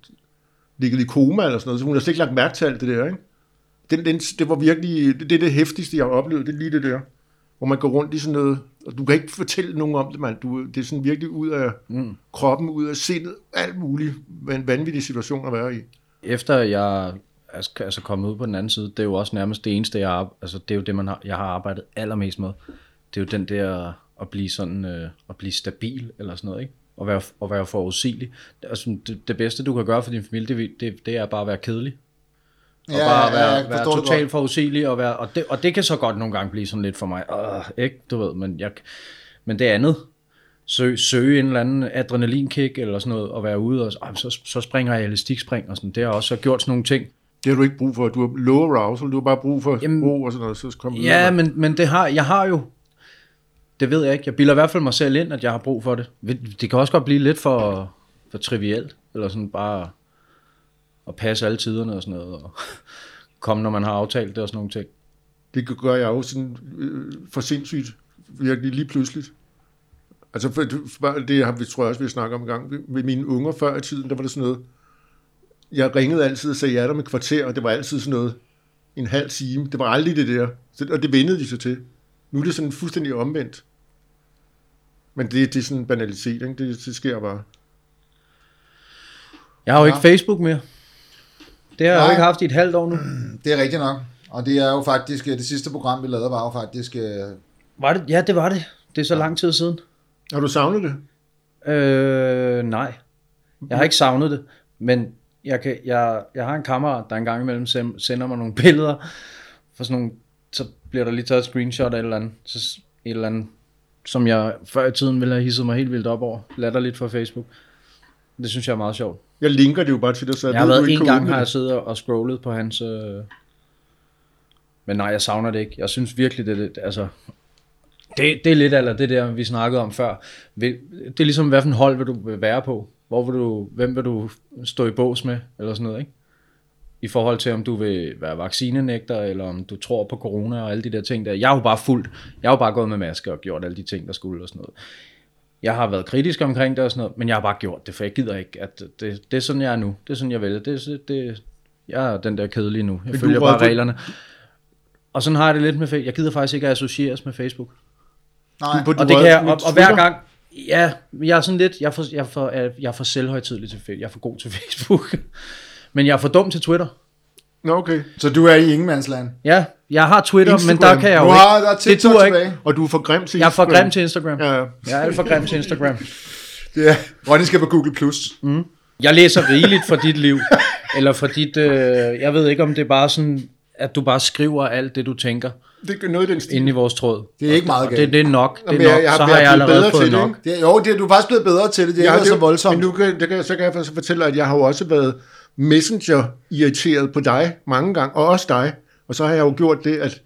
ligget i koma eller sådan noget, så hun har slet ikke lagt mærke til alt det der, ikke? Den, den, det var virkelig, det, det er det hæftigste, jeg har oplevet, det er lige det der, hvor man går rundt i sådan noget, og du kan ikke fortælle nogen om det, mand. Du, det er sådan virkelig ud af mm. kroppen, ud af sindet, alt muligt, hvad en vanvittig situation at være i. Efter jeg altså kommet ud på den anden side, det er jo også nærmest det eneste, jeg har, altså det er jo det, man har, jeg har arbejdet allermest med. Det er jo den der at blive sådan, øh, at blive stabil eller sådan noget, ikke? Og være, og være forudsigelig. Altså, det, det, bedste, du kan gøre for din familie, det, det, det er bare at være kedelig. Og Ja, bare ja, være, jeg være totalt forudsigelig, og, være, og, det, og det kan så godt nogle gange blive sådan lidt for mig, øh, ikke, du ved, men, jeg, men det andet, søge, søge en eller anden adrenalinkick eller sådan noget, og være ude, og så, så springer jeg elastikspring og sådan, det har også gjort sådan nogle ting, Det har du ikke brug for. Du har low arousal, du har bare brug for Jamen, ro og sådan noget, så kommer Ja, men, men det har, jeg har jo, det ved jeg ikke, jeg bilder i hvert fald mig selv ind, at jeg har brug for det. Det kan også godt blive lidt for, for trivielt, eller sådan bare at passe alle tiderne og sådan noget, og komme, når man har aftalt det og sådan nogle ting. Det gør jeg jo sådan øh, for sindssygt, virkelig lige pludseligt. Altså, for, det har vi, tror jeg også, vi har snakket om en gang. Ved mine unger før i tiden, der var det sådan noget, jeg ringede altid og sagde ja om et kvarter, og det var altid sådan noget, en halv time. Det var aldrig det der. Så, og det vendede de sig til. Nu er det sådan fuldstændig omvendt. Men det, det er sådan en banalitet, ikke? Det, det sker bare. Jeg har jo Ja. ikke Facebook mere. Det har jeg jo Nej. ikke haft i et halvt år nu. Det er rigtigt nok. Og det er jo faktisk, øh, det sidste program, vi lavede, var jo faktisk... øh, Var det? Ja, det var det. Det er så lang tid siden. Har du savnet det? Øh, nej. Jeg har ikke savnet det, men jeg, kan, jeg, jeg har en kammerat, der engang imellem sem- sender mig nogle billeder, for sådan nogle, så bliver der lige taget et screenshot af et eller andet, så, et eller andet som jeg før i tiden ville have hisset mig helt vildt op over. Latterligt for Facebook. Det synes jeg er meget sjovt. Jeg linker det jo bare til dig, så Jeg har ved, du været en gang, har jeg det. siddet og scrollet på hans... Øh... Men nej, jeg savner det ikke. Jeg synes virkelig, det lidt... Altså, det, det er lidt eller det der, vi snakkede om før. Det er ligesom, hvad for en hold vil du være på? Hvor vil du, hvem vil du stå i bås med? Eller sådan noget, ikke? I forhold til, om du vil være vaccinenægter, eller om du tror på corona og alle de der ting der. Jeg har jo bare fuldt. Jeg har jo bare gået med maske og gjort alle de ting, der skulle og sådan noget. Jeg har været kritisk omkring det og sådan noget, men jeg har bare gjort det, for jeg gider ikke, at det, det er sådan, jeg er nu. Det er sådan, jeg vil. Det, er- det, jeg er den der kedelige nu. Jeg du følger bare reglerne. Og sådan har jeg det lidt med Facebook. Jeg gider faktisk ikke at associeres med Facebook. Nej. Du Og det kan jeg, og, og hver gang, ja, jeg er sådan lidt, jeg er for, jeg er for, jeg er for selvhøjtidlig til Facebook. Jeg er for god til Facebook. Men jeg er for dum til Twitter. Nå, okay. Så du er i ingenmandsland. Ja, jeg har Twitter, Instagram. men der kan jeg jo ikke. har der det TikTok duer ikke. tilbage. Og du er for grim til Jeg er for Instagram. grim til Instagram. Ja, ja. Jeg er for grim til Instagram. Det er, Ronny skal på Google+. Plus. Jeg læser rigeligt for dit liv, eller for dit, øh, jeg ved ikke om det er bare sådan, at du bare skriver alt det, du tænker, Det er noget i den stil. inde i vores tråd. Det er ikke meget galt. det, det er nok, det er jeg- nok. jeg har- så jeg har jeg blevet allerede bedre fået til det, nok. Det, er- jo, det, er- du er faktisk blevet bedre til det. Det er Jeg ikke har så voldsomt. Men nu kan, det kan, så kan jeg faktisk fortælle dig, at jeg har jo også været messenger-irriteret på dig mange gange, og også dig. Og så har jeg jo gjort det, at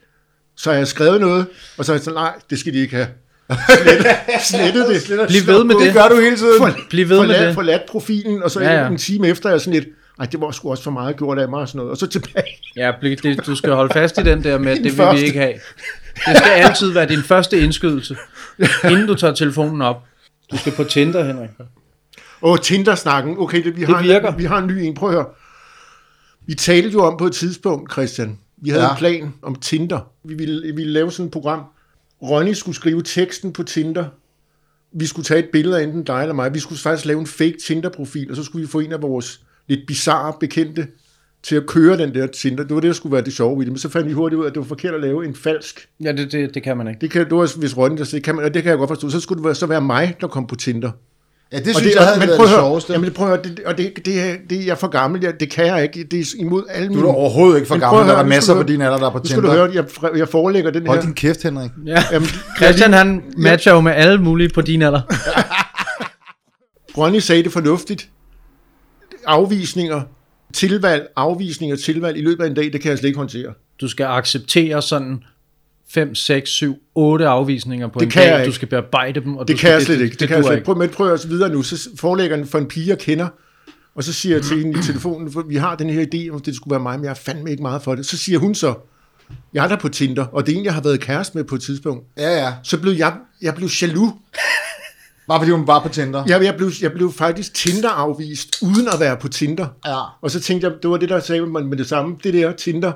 så har jeg skrevet noget, og så har jeg sagt, nej, det skal de ikke have. Slettet, slettet det. Bliv ved med det det. gør du hele tiden. For, Bliv ved med forladt, det. Forladt profilen, og så Ja, ja, ja. ja. en time efter er jeg sådan lidt, ej, det var sgu også for meget gjort af mig og sådan noget. Og så tilbage. Ja, det, du skal holde fast i den der med, at det vil vi ikke have. Det skal altid være din første indskydelse, inden du tager telefonen op. Du skal på Tinder, Henrik. Åh, Tinder-snakken. Okay, det, vi, Det har virker. En, vi har en ny en. Prøv at høre. Vi talte jo om på et tidspunkt, Christian. Vi havde Ja. ja. en plan om Tinder. Vi ville, vi ville lave sådan et program. Ronny skulle skrive teksten på Tinder. Vi skulle tage et billede af enten dig eller mig. Vi skulle faktisk lave en fake Tinder-profil, og så skulle vi få en af vores lidt bizarre bekendte til at køre den der Tinder. Det var det, der skulle være det sjove i det. Men så fandt vi hurtigt ud af, at det var forkert at lave en falsk. Ja, det, det, det kan man ikke. Det kan, det var, hvis Ronny der sagde, kan, man, og det kan jeg godt forstå. Så skulle det være, så være mig, der kom på Tinder. Ja, det Og synes det, jeg havde men været prøv det høre, sjoveste. Jamen, prøv at høre, det, og det, det, er- det, jeg er for gammel, jeg, det kan jeg ikke. Det er imod alle Du mine... er da overhovedet ikke for gammel. at Der høre, er masser du på din alder, der er på Nu skal du Tinder. høre, jeg, jeg forelægger den Hold her... din kæft, Henrik. Ja. Jamen, Christian, han matcher jo med alle mulige på din alder. Ronny sagde det fornuftigt. Afvisninger, tilvalg, afvisninger, tilvalg i løbet af en dag, det kan jeg slet ikke håndtere. Du skal acceptere sådan 5, 6, 7, 8 afvisninger på Det en kan dag. jeg Du skal bearbejde dem. Og Det du kan skal, jeg slet ikke. Det, det kan jeg slet ikke. Prøv, men prøv at videre nu. Så forelægger den for en pige, jeg kender, og så siger jeg til hende i telefonen, for vi har den her idé, om det skulle være mig, men jeg er fandme ikke meget for det. Så siger hun så, jeg er der på Tinder, og det er en, jeg har været kæreste med på et tidspunkt. Ja, ja. Så blev jeg, jeg blev jaloux. Bare fordi hun var på Tinder. Jeg, jeg, blev, jeg blev faktisk Tinder-afvist, uden at være på Tinder. Ja. Og så tænkte jeg, det var det, der sagde man med det samme. Det der Tinder,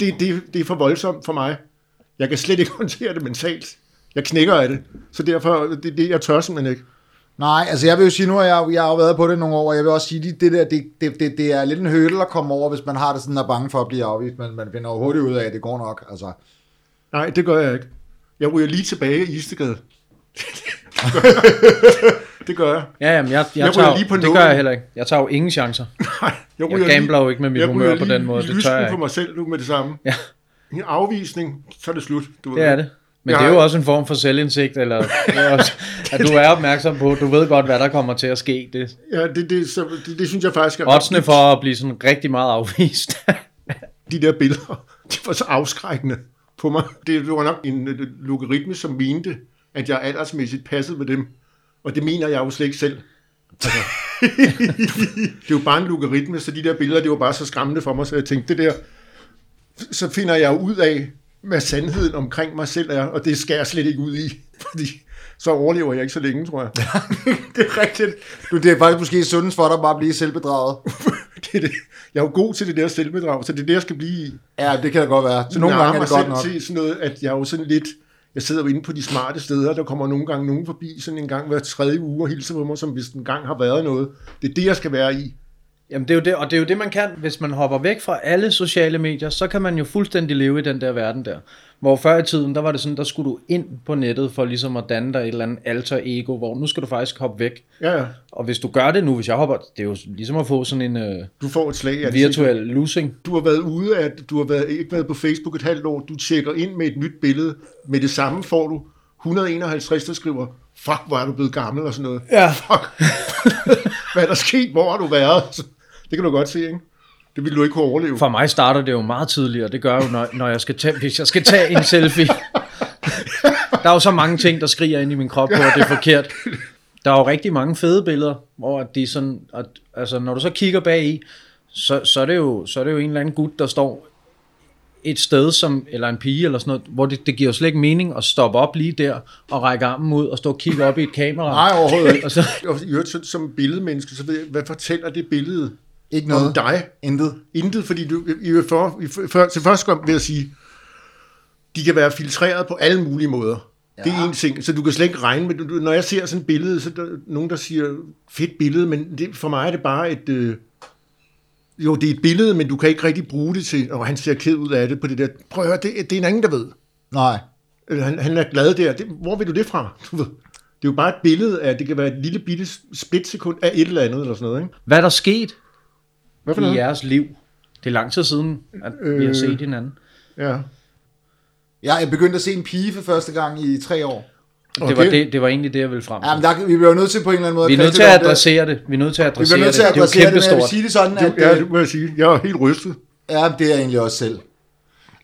det, det, det er for voldsomt for mig. Jeg kan slet ikke håndtere det mentalt. Jeg knækker af det. Så derfor, det, det jeg tør simpelthen ikke. Nej, altså jeg vil jo sige, nu har jeg, jeg har jo været på det nogle år, og jeg vil også sige, det, det der, det, det, det, det er lidt en hurdle at komme over, hvis man har det sådan, er bange for at blive afvist, men man finder jo hurtigt ud af, at det går nok. Altså, Nej, det gør jeg ikke. Jeg ryger lige tilbage i Istegade. Det gør jeg. Ja, jamen, jeg, jeg, Jeg tager, lige på det nålen. gør jeg heller ikke. Jeg tager jo ingen chancer. Nej, jeg, Jeg gambler jo ikke med mit jeg humør på lige den måde, det tør jeg på ikke. mig selv nu med det samme. Ja. En afvisning, så er det slut. Du ved. Det er det. Men Jeg det er jo også en form for selvindsigt, eller er også, at du er opmærksom på, du ved godt, hvad der kommer til at ske. Det, Ja, det, det, så, det, det synes jeg faktisk er oddsene for at blive sådan rigtig meget afvist. de der billeder, de var så afskrækkende på mig. Det var nok en øh, logaritme, som mente, at jeg aldersmæssigt passede med dem. Og det mener jeg jo slet ikke selv. Altså, det er jo bare en logaritme, så de der billeder, det var bare så skræmmende for mig, så jeg tænkte, det der, så finder jeg jo ud af, hvad sandheden omkring mig selv er, og det skal jeg slet ikke ud i, fordi så overlever jeg ikke så længe, tror jeg. det er rigtigt. Du, det er faktisk måske sundest for dig bare at blive selvbedraget. det er det. Jeg er jo god til det der selvbedrag, så det er det, jeg skal blive i. Ja, det kan da godt være. Så nogle gange er det godt nok. til sådan noget, at jeg er jo sådan lidt, jeg sidder jo inde på de smarte steder, der kommer nogle gange nogen forbi, sådan en gang hver tredje uge og hilser på mig, som hvis den gang har været noget. Det er det, jeg skal være i. Jamen det er jo det, og det er jo det, man kan. Hvis man hopper væk fra alle sociale medier, så kan man jo fuldstændig leve i den der verden der. Hvor før i tiden, der var det sådan, der skulle du ind på nettet for ligesom at danne dig et eller andet alter ego, hvor nu skal du faktisk hoppe væk. Ja, ja. Og hvis du gør det nu, hvis jeg hopper, det er jo ligesom at få sådan en øh, Du får et slag. det. virtuel losing. Du har været ude af, du har været, ikke været på Facebook et halvt år, du tjekker ind med et nyt billede, med det samme får du 151, der skriver, fuck, hvor er du blevet gammel og sådan noget. Ja. Fuck, hvad er der sket? Hvor har du været? Det kan du godt se, ikke? Det ville du ikke kunne overleve. For mig starter det jo meget tidligere. Det gør jeg jo, når, når jeg skal tage, hvis jeg skal tage en selfie. Der er jo så mange ting, der skriger ind i min krop på, at det er forkert. Der er jo rigtig mange fede billeder, hvor at de er sådan, at, altså når du så kigger bag i, så, så, er det jo, så er det jo en eller anden gut, der står et sted, som, eller en pige eller sådan noget, hvor det, det giver jo slet ikke mening at stoppe op lige der, og række armen ud, og stå og kigge op i et kamera. Nej, overhovedet ikke. Og så, i øvrigt, som billedmenneske, så ved jeg, hvad fortæller det billede Ikke noget. om dig? Intet. Intet, fordi du, i, for, i, for, til første gang vil jeg sige, de kan være filtreret på alle mulige måder. Ja. Det er en ting, så du kan slet ikke regne med, du, du- når jeg ser sådan et billede, så er der nogen, der siger, fedt billede, men det, for mig er det bare et, øh, jo, det er et billede, men du kan ikke rigtig bruge det til, og han ser ked ud af det på det der. Prøv at høre, det, det er en anden, der ved. Nej. Eller Han, han er glad der. Det, hvor vil du det fra? Du ved. Det er jo bare et billede af, det kan være et lille bitte splitsekund af et eller andet, eller sådan noget, ikke? hvad er der sket Hvad for i noget? jeres liv? Det er lang tid siden, at vi har set hinanden. Ja. Jeg er begyndt at se en pige for første gang i tre år. Det, var det, det var egentlig det, jeg ville frem til. Ja, men der, vi bliver jo nødt til på en eller anden måde... Vi er nødt til at det. adressere det. Vi er nødt til at Vi adressere bliver nødt til at det. Det er adressere jo det, men jeg vil sige det sådan, at... Ja, øh, det må jeg sige. Jeg er helt rystet. Ja, det er jeg egentlig også selv.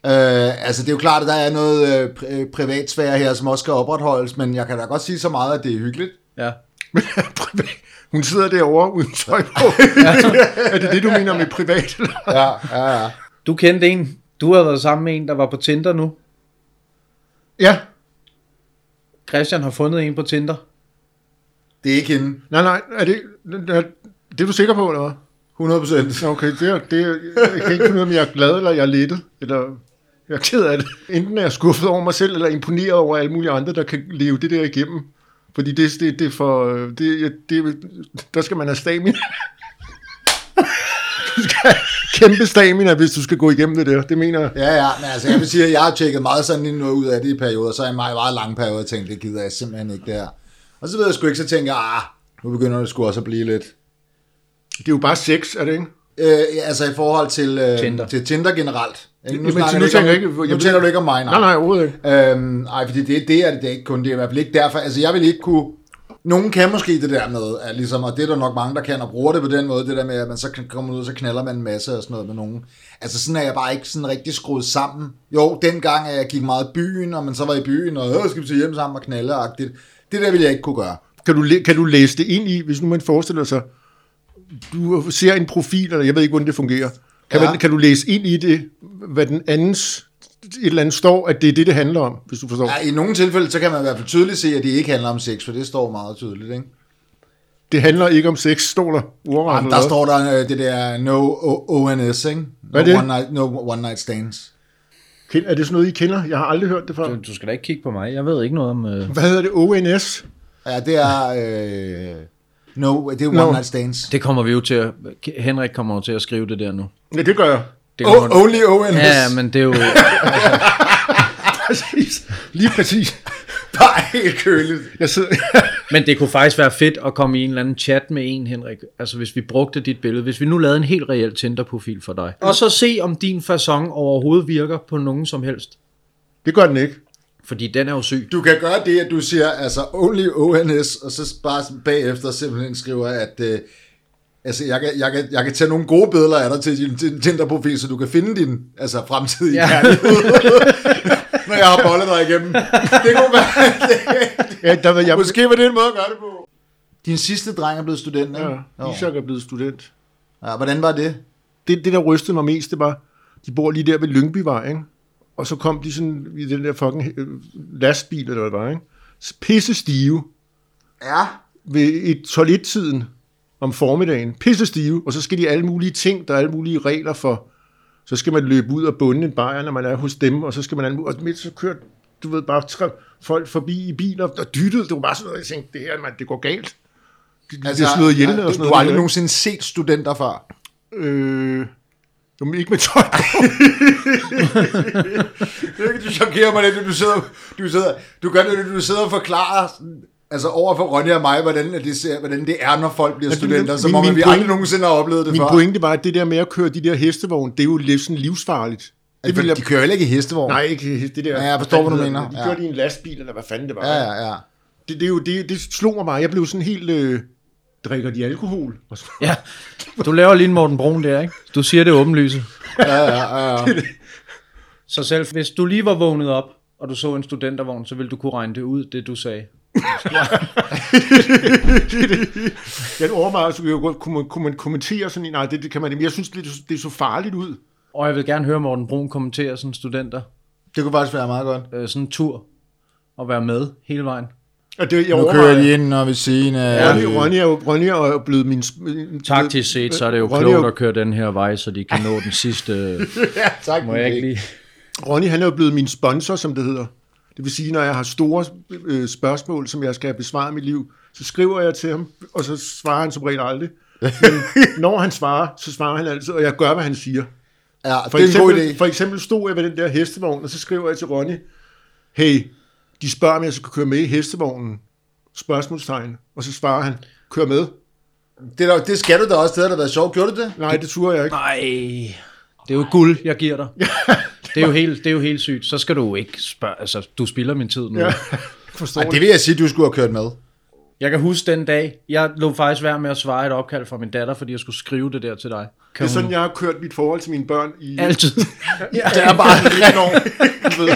Øh, altså, det er jo klart, at der er noget øh, øh, privatsfære her, som også skal opretholdes, men jeg kan da godt sige så meget, at det er hyggeligt. Ja. Hun sidder derovre uden tøj på. er det det, du mener med privat? Ja, ja, ja. Du kendte en. Du har været sammen med en, der var på Tinder nu. ja. Christian har fundet en på Tinder. Det er ikke hende. Nej, nej. Er det, er, det er du sikker på, eller hvad? 100 procent. Okay, det er, det er, jeg kan ikke finde ud af, om jeg er glad, eller jeg er lettet, eller jeg er ked af det. Enten er jeg skuffet over mig selv, eller imponeret over alle mulige andre, der kan leve det der igennem. Fordi det, det, det er for... Det, det, der skal man have stamina. Du skal have kæmpe stamina, hvis du skal gå igennem det der. Det mener jeg. Ja, ja, men altså, jeg vil sige, at jeg har tjekket meget sådan lige noget ud af det i perioder, så er jeg meget, meget lang periode tænkt, det gider jeg simpelthen ikke det her. Og så ved jeg sgu ikke, så tænker jeg, ah, nu begynder det sgu også at blive lidt. Det er jo bare sex, er det ikke? Øh, altså i forhold til, øh, Tinder. til Tinder generelt. Ikke? Nu, Jamen, snakker nu du ikke tænker om, ikke- nu jeg- tænker du ikke om mig, Nej, nej, overhovedet ikke. Øhm, ej, fordi det, det er det, det er ikke kun. Det er i hvert fald ikke derfor. Altså, jeg vil ikke kunne... Nogen kan måske det der med, at ligesom, og det er der nok mange, der kan, og bruger det på den måde, det der med, at man så kan komme ud, og så knaller man en masse og sådan noget med nogen. Altså, sådan er jeg bare ikke sådan rigtig skruet sammen. Jo, dengang, at jeg gik meget i byen, og man så var i byen, og øh, skal vi til hjem sammen og knalde -agtigt. Det der vil jeg ikke kunne gøre. Kan du, kan du læse det ind i, hvis nu man forestiller sig, du ser en profil, eller jeg ved ikke, hvordan det fungerer. Kan, Ja. man, kan du læse ind i det, hvad den andens et eller andet står, at det er det, det handler om, hvis du forstår? Ja, I nogle tilfælde, så kan man i hvert fald tydeligt se, at det ikke handler om sex, for det står meget tydeligt, ikke? Det handler ikke om sex, står der ordret. Jamen, der hvad? står der øh, det der no ONS, ikke? No Hvad er det? One night, no one night stands. Er det sådan noget, I kender? Jeg har aldrig hørt det før. Du, du skal da ikke kigge på mig. Jeg ved ikke noget om... Øh... Hvad hedder det? ONS? Ja, det er... Øh, no, det er one No. night stands. Det kommer vi jo til at... Henrik kommer jo til at skrive det der nu. Ja, det gør jeg. Det Oh, kommer... only ONS. Ja, men det er jo... Præcis. Lige præcis. Bare helt køligt. Jeg sidder... Men det kunne faktisk være fedt at komme i en eller anden chat med en, Henrik. Altså hvis vi brugte dit billede. Hvis vi nu lavede en helt reel Tinder-profil for dig. Og så se, om din fasong overhovedet virker på nogen som helst. det gør den ikke. Fordi den er jo syg. Du kan gøre det, at du siger, altså, only ONS, og så bare bagefter simpelthen skriver, at... Øh, Altså, jeg kan, jeg, kan, jeg kan tage nogle gode billeder af dig til din din Tinder-profil, så du kan finde din altså, fremtidige Ja. når jeg har bollet dig igennem. Det kunne være... Det, Ja, der var jeg... måske var det en måde at gøre det på. Din sidste dreng er blevet student, ikke? Ja. Isak er blevet student. ja, hvordan var det? det, det, der rystede mig mest, det var, de bor lige der ved Lyngbyvej, ikke? Og så kom de sådan i den der fucking øh, lastbil, eller hvad det var, ikke? Pisse stive Ja. ved et toilettiden om formiddagen. Pisse stive, og så skal de alle mulige ting, der er alle mulige regler for. Så skal man løbe ud og bunde en bajer, når man er hos dem, og så skal man alle mulige, og midt så kørt, du ved, bare folk forbi i biler, der dyttede. Det var bare sådan noget, jeg tænkte, det her, man, det går galt. Det, altså, det er slået ihjel, ja, du, sådan du noget. har aldrig nogensinde set studenter før. Øh, jo, ikke med tøj. Du chokerer mig lidt, du sidder, du sidder, du gør det, du sidder og forklarer, sådan, altså over for Ronja og mig, hvordan det, ser, hvordan det er, når folk bliver studenter, som min- om min vi pointe- aldrig nogensinde har oplevet det Min før. pointe var, at det der med at køre de der hestevogn, det er jo lidt sådan livsfarligt. Det ville jeg- de kører heller ikke i hestevogn. Nej, ikke det der. Ja, jeg forstår, hvad du mener. De Ja. kørte i en lastbil, eller hvad fanden det var. Ja, ja, ja. Det, det, er jo, det, det slog mig bare. Jeg blev sådan helt... Øh, drikker de alkohol? Og så, Ja, du laver lige en Morten Brun der, ikke? Du siger det åbenlyse. Ja, ja, ja, ja. Så selv hvis du lige var vågnet op, og du så en studentervogn, så ville du kunne regne det ud, det du sagde. jeg overvejer, så kunne, man, kunne man kommentere sådan en... Nej, det, det kan man ikke. Jeg synes, det, det så farligt ud. Og jeg vil gerne høre Morten Brun kommentere sådan en studenter, Det kunne faktisk være meget godt. øh, sådan en tur, og være med hele vejen. Og det, jeg Nu kører de ind og ved siden af... Ronny, Ronny, er jo, Ronny er jo blevet min... Taktisk set, så er det jo Ronny klogt jo- at køre den her vej, så de kan nå den sidste... Ja, tak. Må jeg ikke lige... Ronny, han er jo blevet min sponsor, som det hedder. Det vil sige, når jeg har store øh, spørgsmål, som jeg skal have besvaret i mit liv, så skriver jeg til ham, og så svarer han som regel aldrig. Men når han svarer, så svarer han altid, og jeg gør, hvad han siger. Ja, For det er en god eksempel, idé. for eksempel stod jeg ved den der hestevogn, og så skriver jeg til Ronny, hey, de spørger, om jeg skal køre med i hestevognen. Spørgsmålstegn. Og så svarer han, kør med. Det, er, da- det skal du da også. Det har da været sjovt. Gjorde du det? Nej, det turde jeg ikke. Nej, det er jo guld, jeg giver dig. Det er jo helt, det er jo helt sygt. Så skal du ikke spørge, altså du spilder min tid nu. Ja, Ja. forstår Ej, det vil jeg sige, du skulle have kørt med. Jeg kan huske den dag, jeg lå faktisk være med at svare et opkald fra min datter, fordi jeg skulle skrive det der til dig. Det Kan er sådan, hun... jeg har kørt mit forhold til mine børn i Altid. ja, det er bare 19 år. Ved,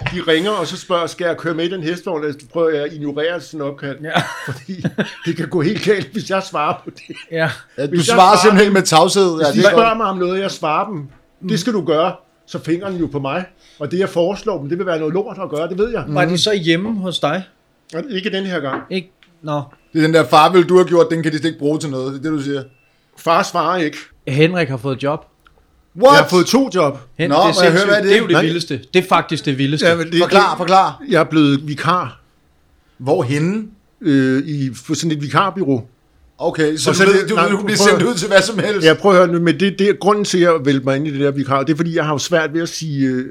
de ringer, og så spørger, skal jeg køre med i den hestevogn? Så prøver jeg at ignorere sådan opkald. Ja. Fordi det kan gå helt galt, hvis jeg svarer på det. ja. Ja, du Hvis svarer svarer- simpelthen med tavshed. Ja, Hvis det de er spørger godt. mig om noget, jeg svarer dem, det skal du gøre, så fingeren jo på mig. Og det, jeg foreslår dem, det vil være noget lort at gøre, det ved jeg. Var de så hjemme hos dig? Ikke den her gang. Ikke? Nå. Det er den der far, vil du har gjort, den kan de slet ikke bruge til noget. Det er det, du siger. Far svarer ikke. Henrik har fået job. What? Jeg har fået to job. Hen, Nå, det, er sindssygt. hvad er det? det er jo det Nej. vildeste. Det er faktisk det vildeste. Ja, men det, Forklar, forklar. Jeg er blevet vikar Hvorhenne? øh, i for sådan et vikarbyrå. Okay, så Og du, ved, det- du, nej, du kan blive prøv- sendt ud til hvad som helst. Jeg prøver at høre nu, men det, det er grunden til, at jeg vælte mig ind i det der vikar, det er fordi, jeg har jo svært ved at sige, øh,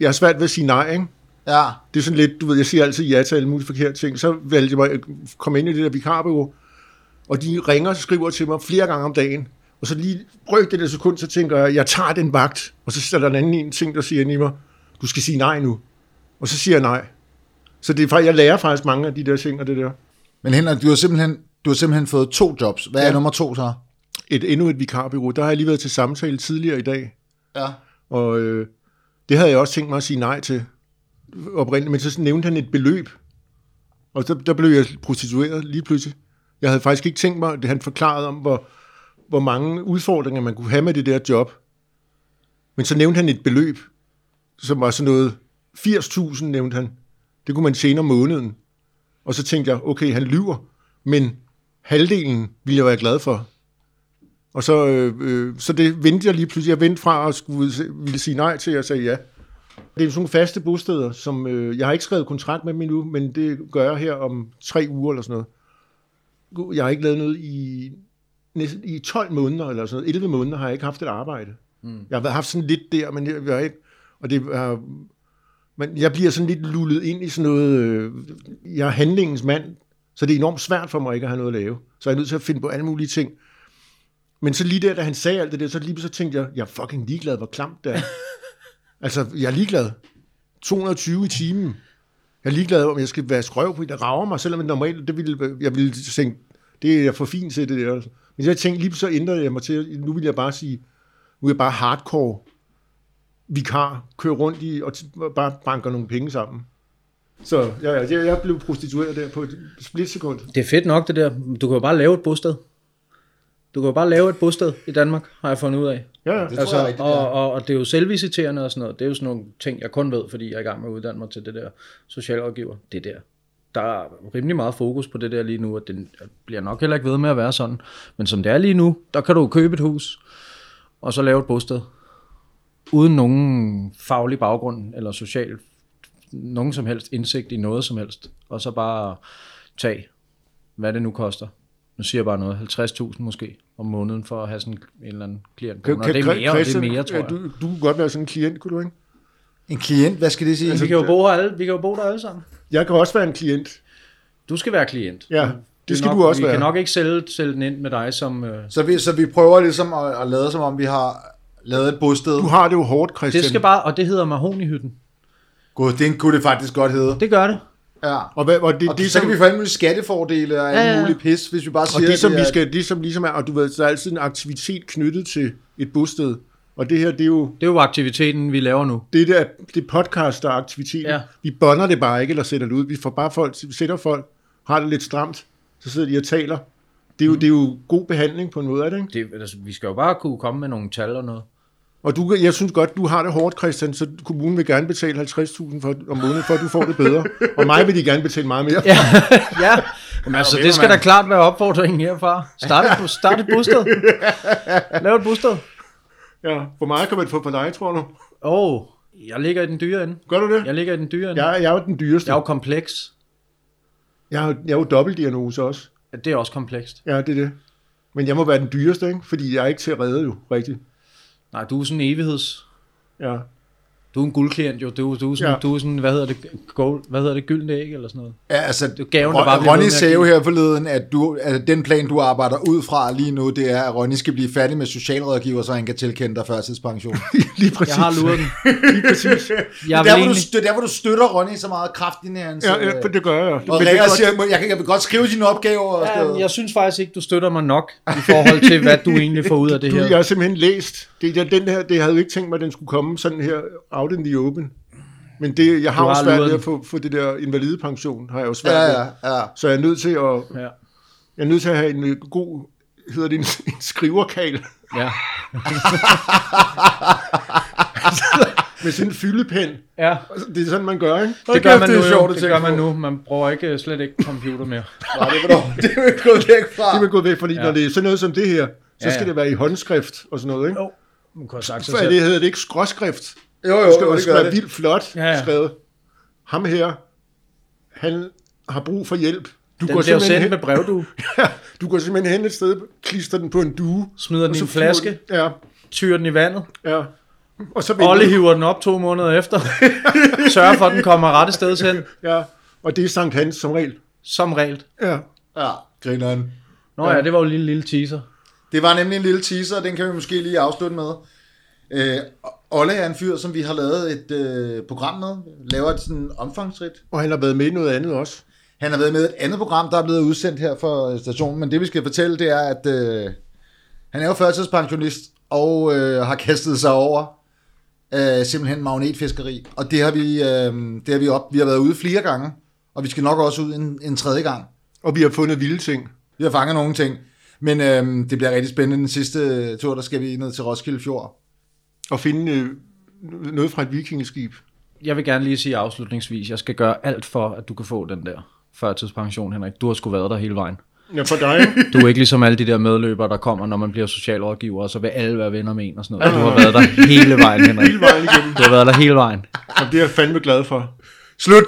jeg har svært ved at sige nej, ikke? Ja. Det er sådan lidt, du ved, jeg siger altid ja til alle mulige forkerte ting. Så valgte jeg mig at komme ind i det der vikarbyrå, og de ringer og skriver til mig flere gange om dagen. Og så lige brøk det der sekund, så tænker jeg, jeg tager den vagt. Og så sætter der en anden en ting, der siger i mig, du skal sige nej nu. Og så siger jeg nej. Så det er faktisk, jeg lærer faktisk mange af de der ting og det der. Men Henrik, du har simpelthen, du har simpelthen fået to jobs. Hvad er Ja. nummer to så? Et, endnu et vikarbyrå. Der har jeg lige været til samtale tidligere i dag. Ja. Og øh, det havde jeg også tænkt mig at sige nej til oprindeligt, men så nævnte han et beløb. Og der, der blev jeg prostitueret lige pludselig. Jeg havde faktisk ikke tænkt mig, at han forklarede om, hvor, hvor mange udfordringer man kunne have med det der job. Men så nævnte han et beløb, som var sådan noget 80.000 nævnte han. Det kunne man tjene om måneden. Og så tænkte jeg, okay, han lyver, men halvdelen ville jeg være glad for. Og så, øh, øh så det vendte jeg lige pludselig. Jeg vendte fra at skulle ville sige nej til, at jeg sagde ja. Det er sådan nogle faste bosteder, som øh, jeg har ikke skrevet kontrakt med dem endnu, men det gør jeg her om tre uger eller sådan noget. Gud, Jeg har ikke lavet noget i, næsten, i 12 måneder eller sådan noget. 11 måneder har jeg ikke haft et arbejde. Mm. Jeg har haft sådan lidt der, men jeg, jeg har ikke... Og det er, men jeg bliver sådan lidt lullet ind i sådan noget... Øh, jeg er handlingens mand, så det er enormt svært for mig ikke at have noget at lave. Så jeg er nødt til at finde på alle mulige ting. Men så lige der, da han sagde alt det der, så lige så tænkte jeg, jeg er fucking ligeglad, hvor klamt det er. altså, jeg er ligeglad. 220 i timen. Jeg er ligeglad, om jeg skal være skrøv på, der rager mig, selvom det normalt, det ville, jeg ville tænke, det er jeg for fint til det der. Men jeg tænkte, lige så ændrede jeg mig til, nu vil jeg bare sige, nu er jeg bare hardcore vikar, kører rundt i, og t- bare banker nogle penge sammen. Så ja, ja, jeg, jeg blev prostitueret der på et splitsekund. Det er fedt nok det der. Du kan jo bare lave et bosted. Du kan jo bare lave et bosted i Danmark, har jeg fundet ud af. Ja, ja. Det tror Altså, jeg rigtigt, det er. og, og, og det er jo selvvisiterende og sådan noget. Det er jo sådan nogle ting, jeg kun ved, fordi jeg er i gang med at uddanne mig til det der socialrådgiver. Det der. Der er rimelig meget fokus på det der lige nu, og det bliver nok heller ikke ved med at være sådan. Men som det er lige nu, der kan du købe et hus, og så lave et bosted. Uden nogen faglig baggrund eller social, nogen som helst indsigt i noget som helst. Og så bare tage, hvad det nu koster. Nu siger jeg bare noget, 50.000 måske om måneden for at have sådan en eller anden klient. Kan, Og det er mere, og det er Christian, mere, tror jeg. Du, du kunne godt være sådan en klient, kunne du ikke? En klient, hvad skal det sige? Vi kan jo bo her alle, vi kan jo bo der alle sammen. Jeg kan også være en klient. Du skal være klient. Ja, det skal nok, du også vi være. kan nok ikke sælge, sælge den ind med dig som... Øh, Så vi, så vi prøver ligesom at, at lade som om, vi har lavet et bosted. Du har det jo hårdt, Christian. Det skal bare, og det hedder Mahonihytten. Gud, det kunne det faktisk godt hedde. Det gør det. Ja. Og, hvad, og det, Og det, så som, kan vi få alle mulige skattefordele og alle Ja, ja. mulige pis, hvis vi bare og siger, det, som at vi skal, det, som ligesom er, og du ved, der er altid en aktivitet knyttet til et bosted. Og det her, det er jo, Det er jo aktiviteten, vi laver nu. det der, det podcast, der er aktiviteten. Ja. Vi bonder det bare ikke, eller sætter det ud. Vi får bare folk, vi sætter folk, har det lidt stramt, så sidder de og taler. Det er jo, det er jo god behandling på en måde, er det ikke? Det, altså, vi skal jo bare kunne komme med nogle tal og noget. Og du, jeg synes godt, du har det hårdt, Christian, så kommunen vil gerne betale 50.000 for, om måneden, for at du får det bedre. Og mig vil de gerne betale meget mere. Ja, ja. Jamen, altså, det skal da klart være opfordringen herfra. Start et, start et bosted. Lav et bosted. Ja. Hvor meget kan man få for dig, tror du? Åh, oh, jeg ligger i den dyre ende. Gør du det? Jeg ligger i den dyre ende. Jeg, jeg er jo den dyreste. Jeg er jo kompleks. Jeg har, jeg har jo dobbeltdiagnose også. Ja, Det er også komplekst. Ja, det er det. Men jeg må være den dyreste, ikke? Fordi jeg er ikke til at redde jo, rigtigt. Nej, du er sådan en evigheds... Ja. Du er en guldklient jo. Du, du, er sådan, Ja. du er sådan, hvad hedder det, gold, hvad hedder det, gyldne æg eller sådan noget. Ja, altså, er gaven, der bare Ronny sagde jo her forleden, at, du, at den plan, du arbejder ud fra lige nu, det er, at Ronny skal blive færdig med socialrådgiver, så han kan tilkende dig førtidspension. Lige præcis. Jeg har luret den. Lige præcis. Jeg det, er der, hvor du, egentlig... det der, hvor du støtter Ronny så meget kraftigt i hans... Ja, ja, øh, det gør jeg. og det er godt. siger, jeg, kan, jeg vil godt skrive dine opgaver. Og sådan Ja, jeg synes faktisk ikke, du støtter mig nok i forhold til, hvad du egentlig får ud af det Du, her. jeg har simpelthen læst. Det, jeg, den her, det jeg havde ikke tænkt mig, at den skulle komme sådan her out in the open. Men det, jeg har Du jo har svært ved at få, få det der invalidepension, har jeg jo svært ja, ved. ja, ja. Så jeg er nødt til at, Ja. jeg er nødt til at have en øh, god, hedder det en, en skriverkal, Ja. med sådan en fyldepen. ja. Det er sådan, man gør, ikke? Det gør man det nu, er jo. sjovt det tænke gør man nu. Man bruger ikke, slet ikke computer mere. Nej, det er jo det er gået væk fra. Det er gået væk, fordi Ja. når det er sådan noget som det her, så Ja, ja. skal det være i håndskrift og sådan noget, ikke? Jo, man kunne have sagt sig For selv. det hedder det ikke skråskrift. Jo, jo, Det skal, jo, gør være det. vildt flot Ja, ja. skrevet. Ham her, han har brug for hjælp. Du Den går, bliver sendt med brev, du. ja, du går simpelthen hen et sted, klister den på en due. Smider den i en flaske, den- tyrer den i vandet. Ja, ja. Og så Olle hiver den op to måneder efter. Sørger for, at den kommer rette sted hen. Ja, og det er Sankt Hans som regel. Som regel. Ja. Ja, grineren. Nå ja, det var jo en lille, lille teaser. Det var nemlig en lille teaser, og den kan vi måske lige afslutte med. Øh, Olle er en fyr, som vi har lavet et øh, program med. Laver et sådan omfangsrigt. Og han har været med i noget andet også. Han har været med i et andet program, der er blevet udsendt her for stationen, men det vi skal fortælle, det er, at øh, han er jo førtidspensionist og øh, har kastet sig over øh, simpelthen magnetfiskeri. Og det har vi, øh, det har vi op, vi har været ude flere gange, og vi skal nok også ud en, en tredje gang. Og vi har fundet vilde ting. Vi har fanget nogle ting, men øh, det bliver rigtig spændende. Den sidste tur, der skal vi ned til Roskilde Fjord. Og finde øh, noget fra et vikingeskib. Jeg vil gerne lige sige afslutningsvis, jeg skal gøre alt for, at du kan få den der førtidspension, Henrik. Du har sgu været der hele vejen. Ja, for dig. Du er ikke ligesom alle de der medløbere, der kommer, når man bliver socialrådgiver, og så vil alle være venner med en og sådan noget. Du har været der hele vejen, Henrik. Hele vejen igennem. Du har været der hele vejen. Og det er jeg fandme glad for. Slut!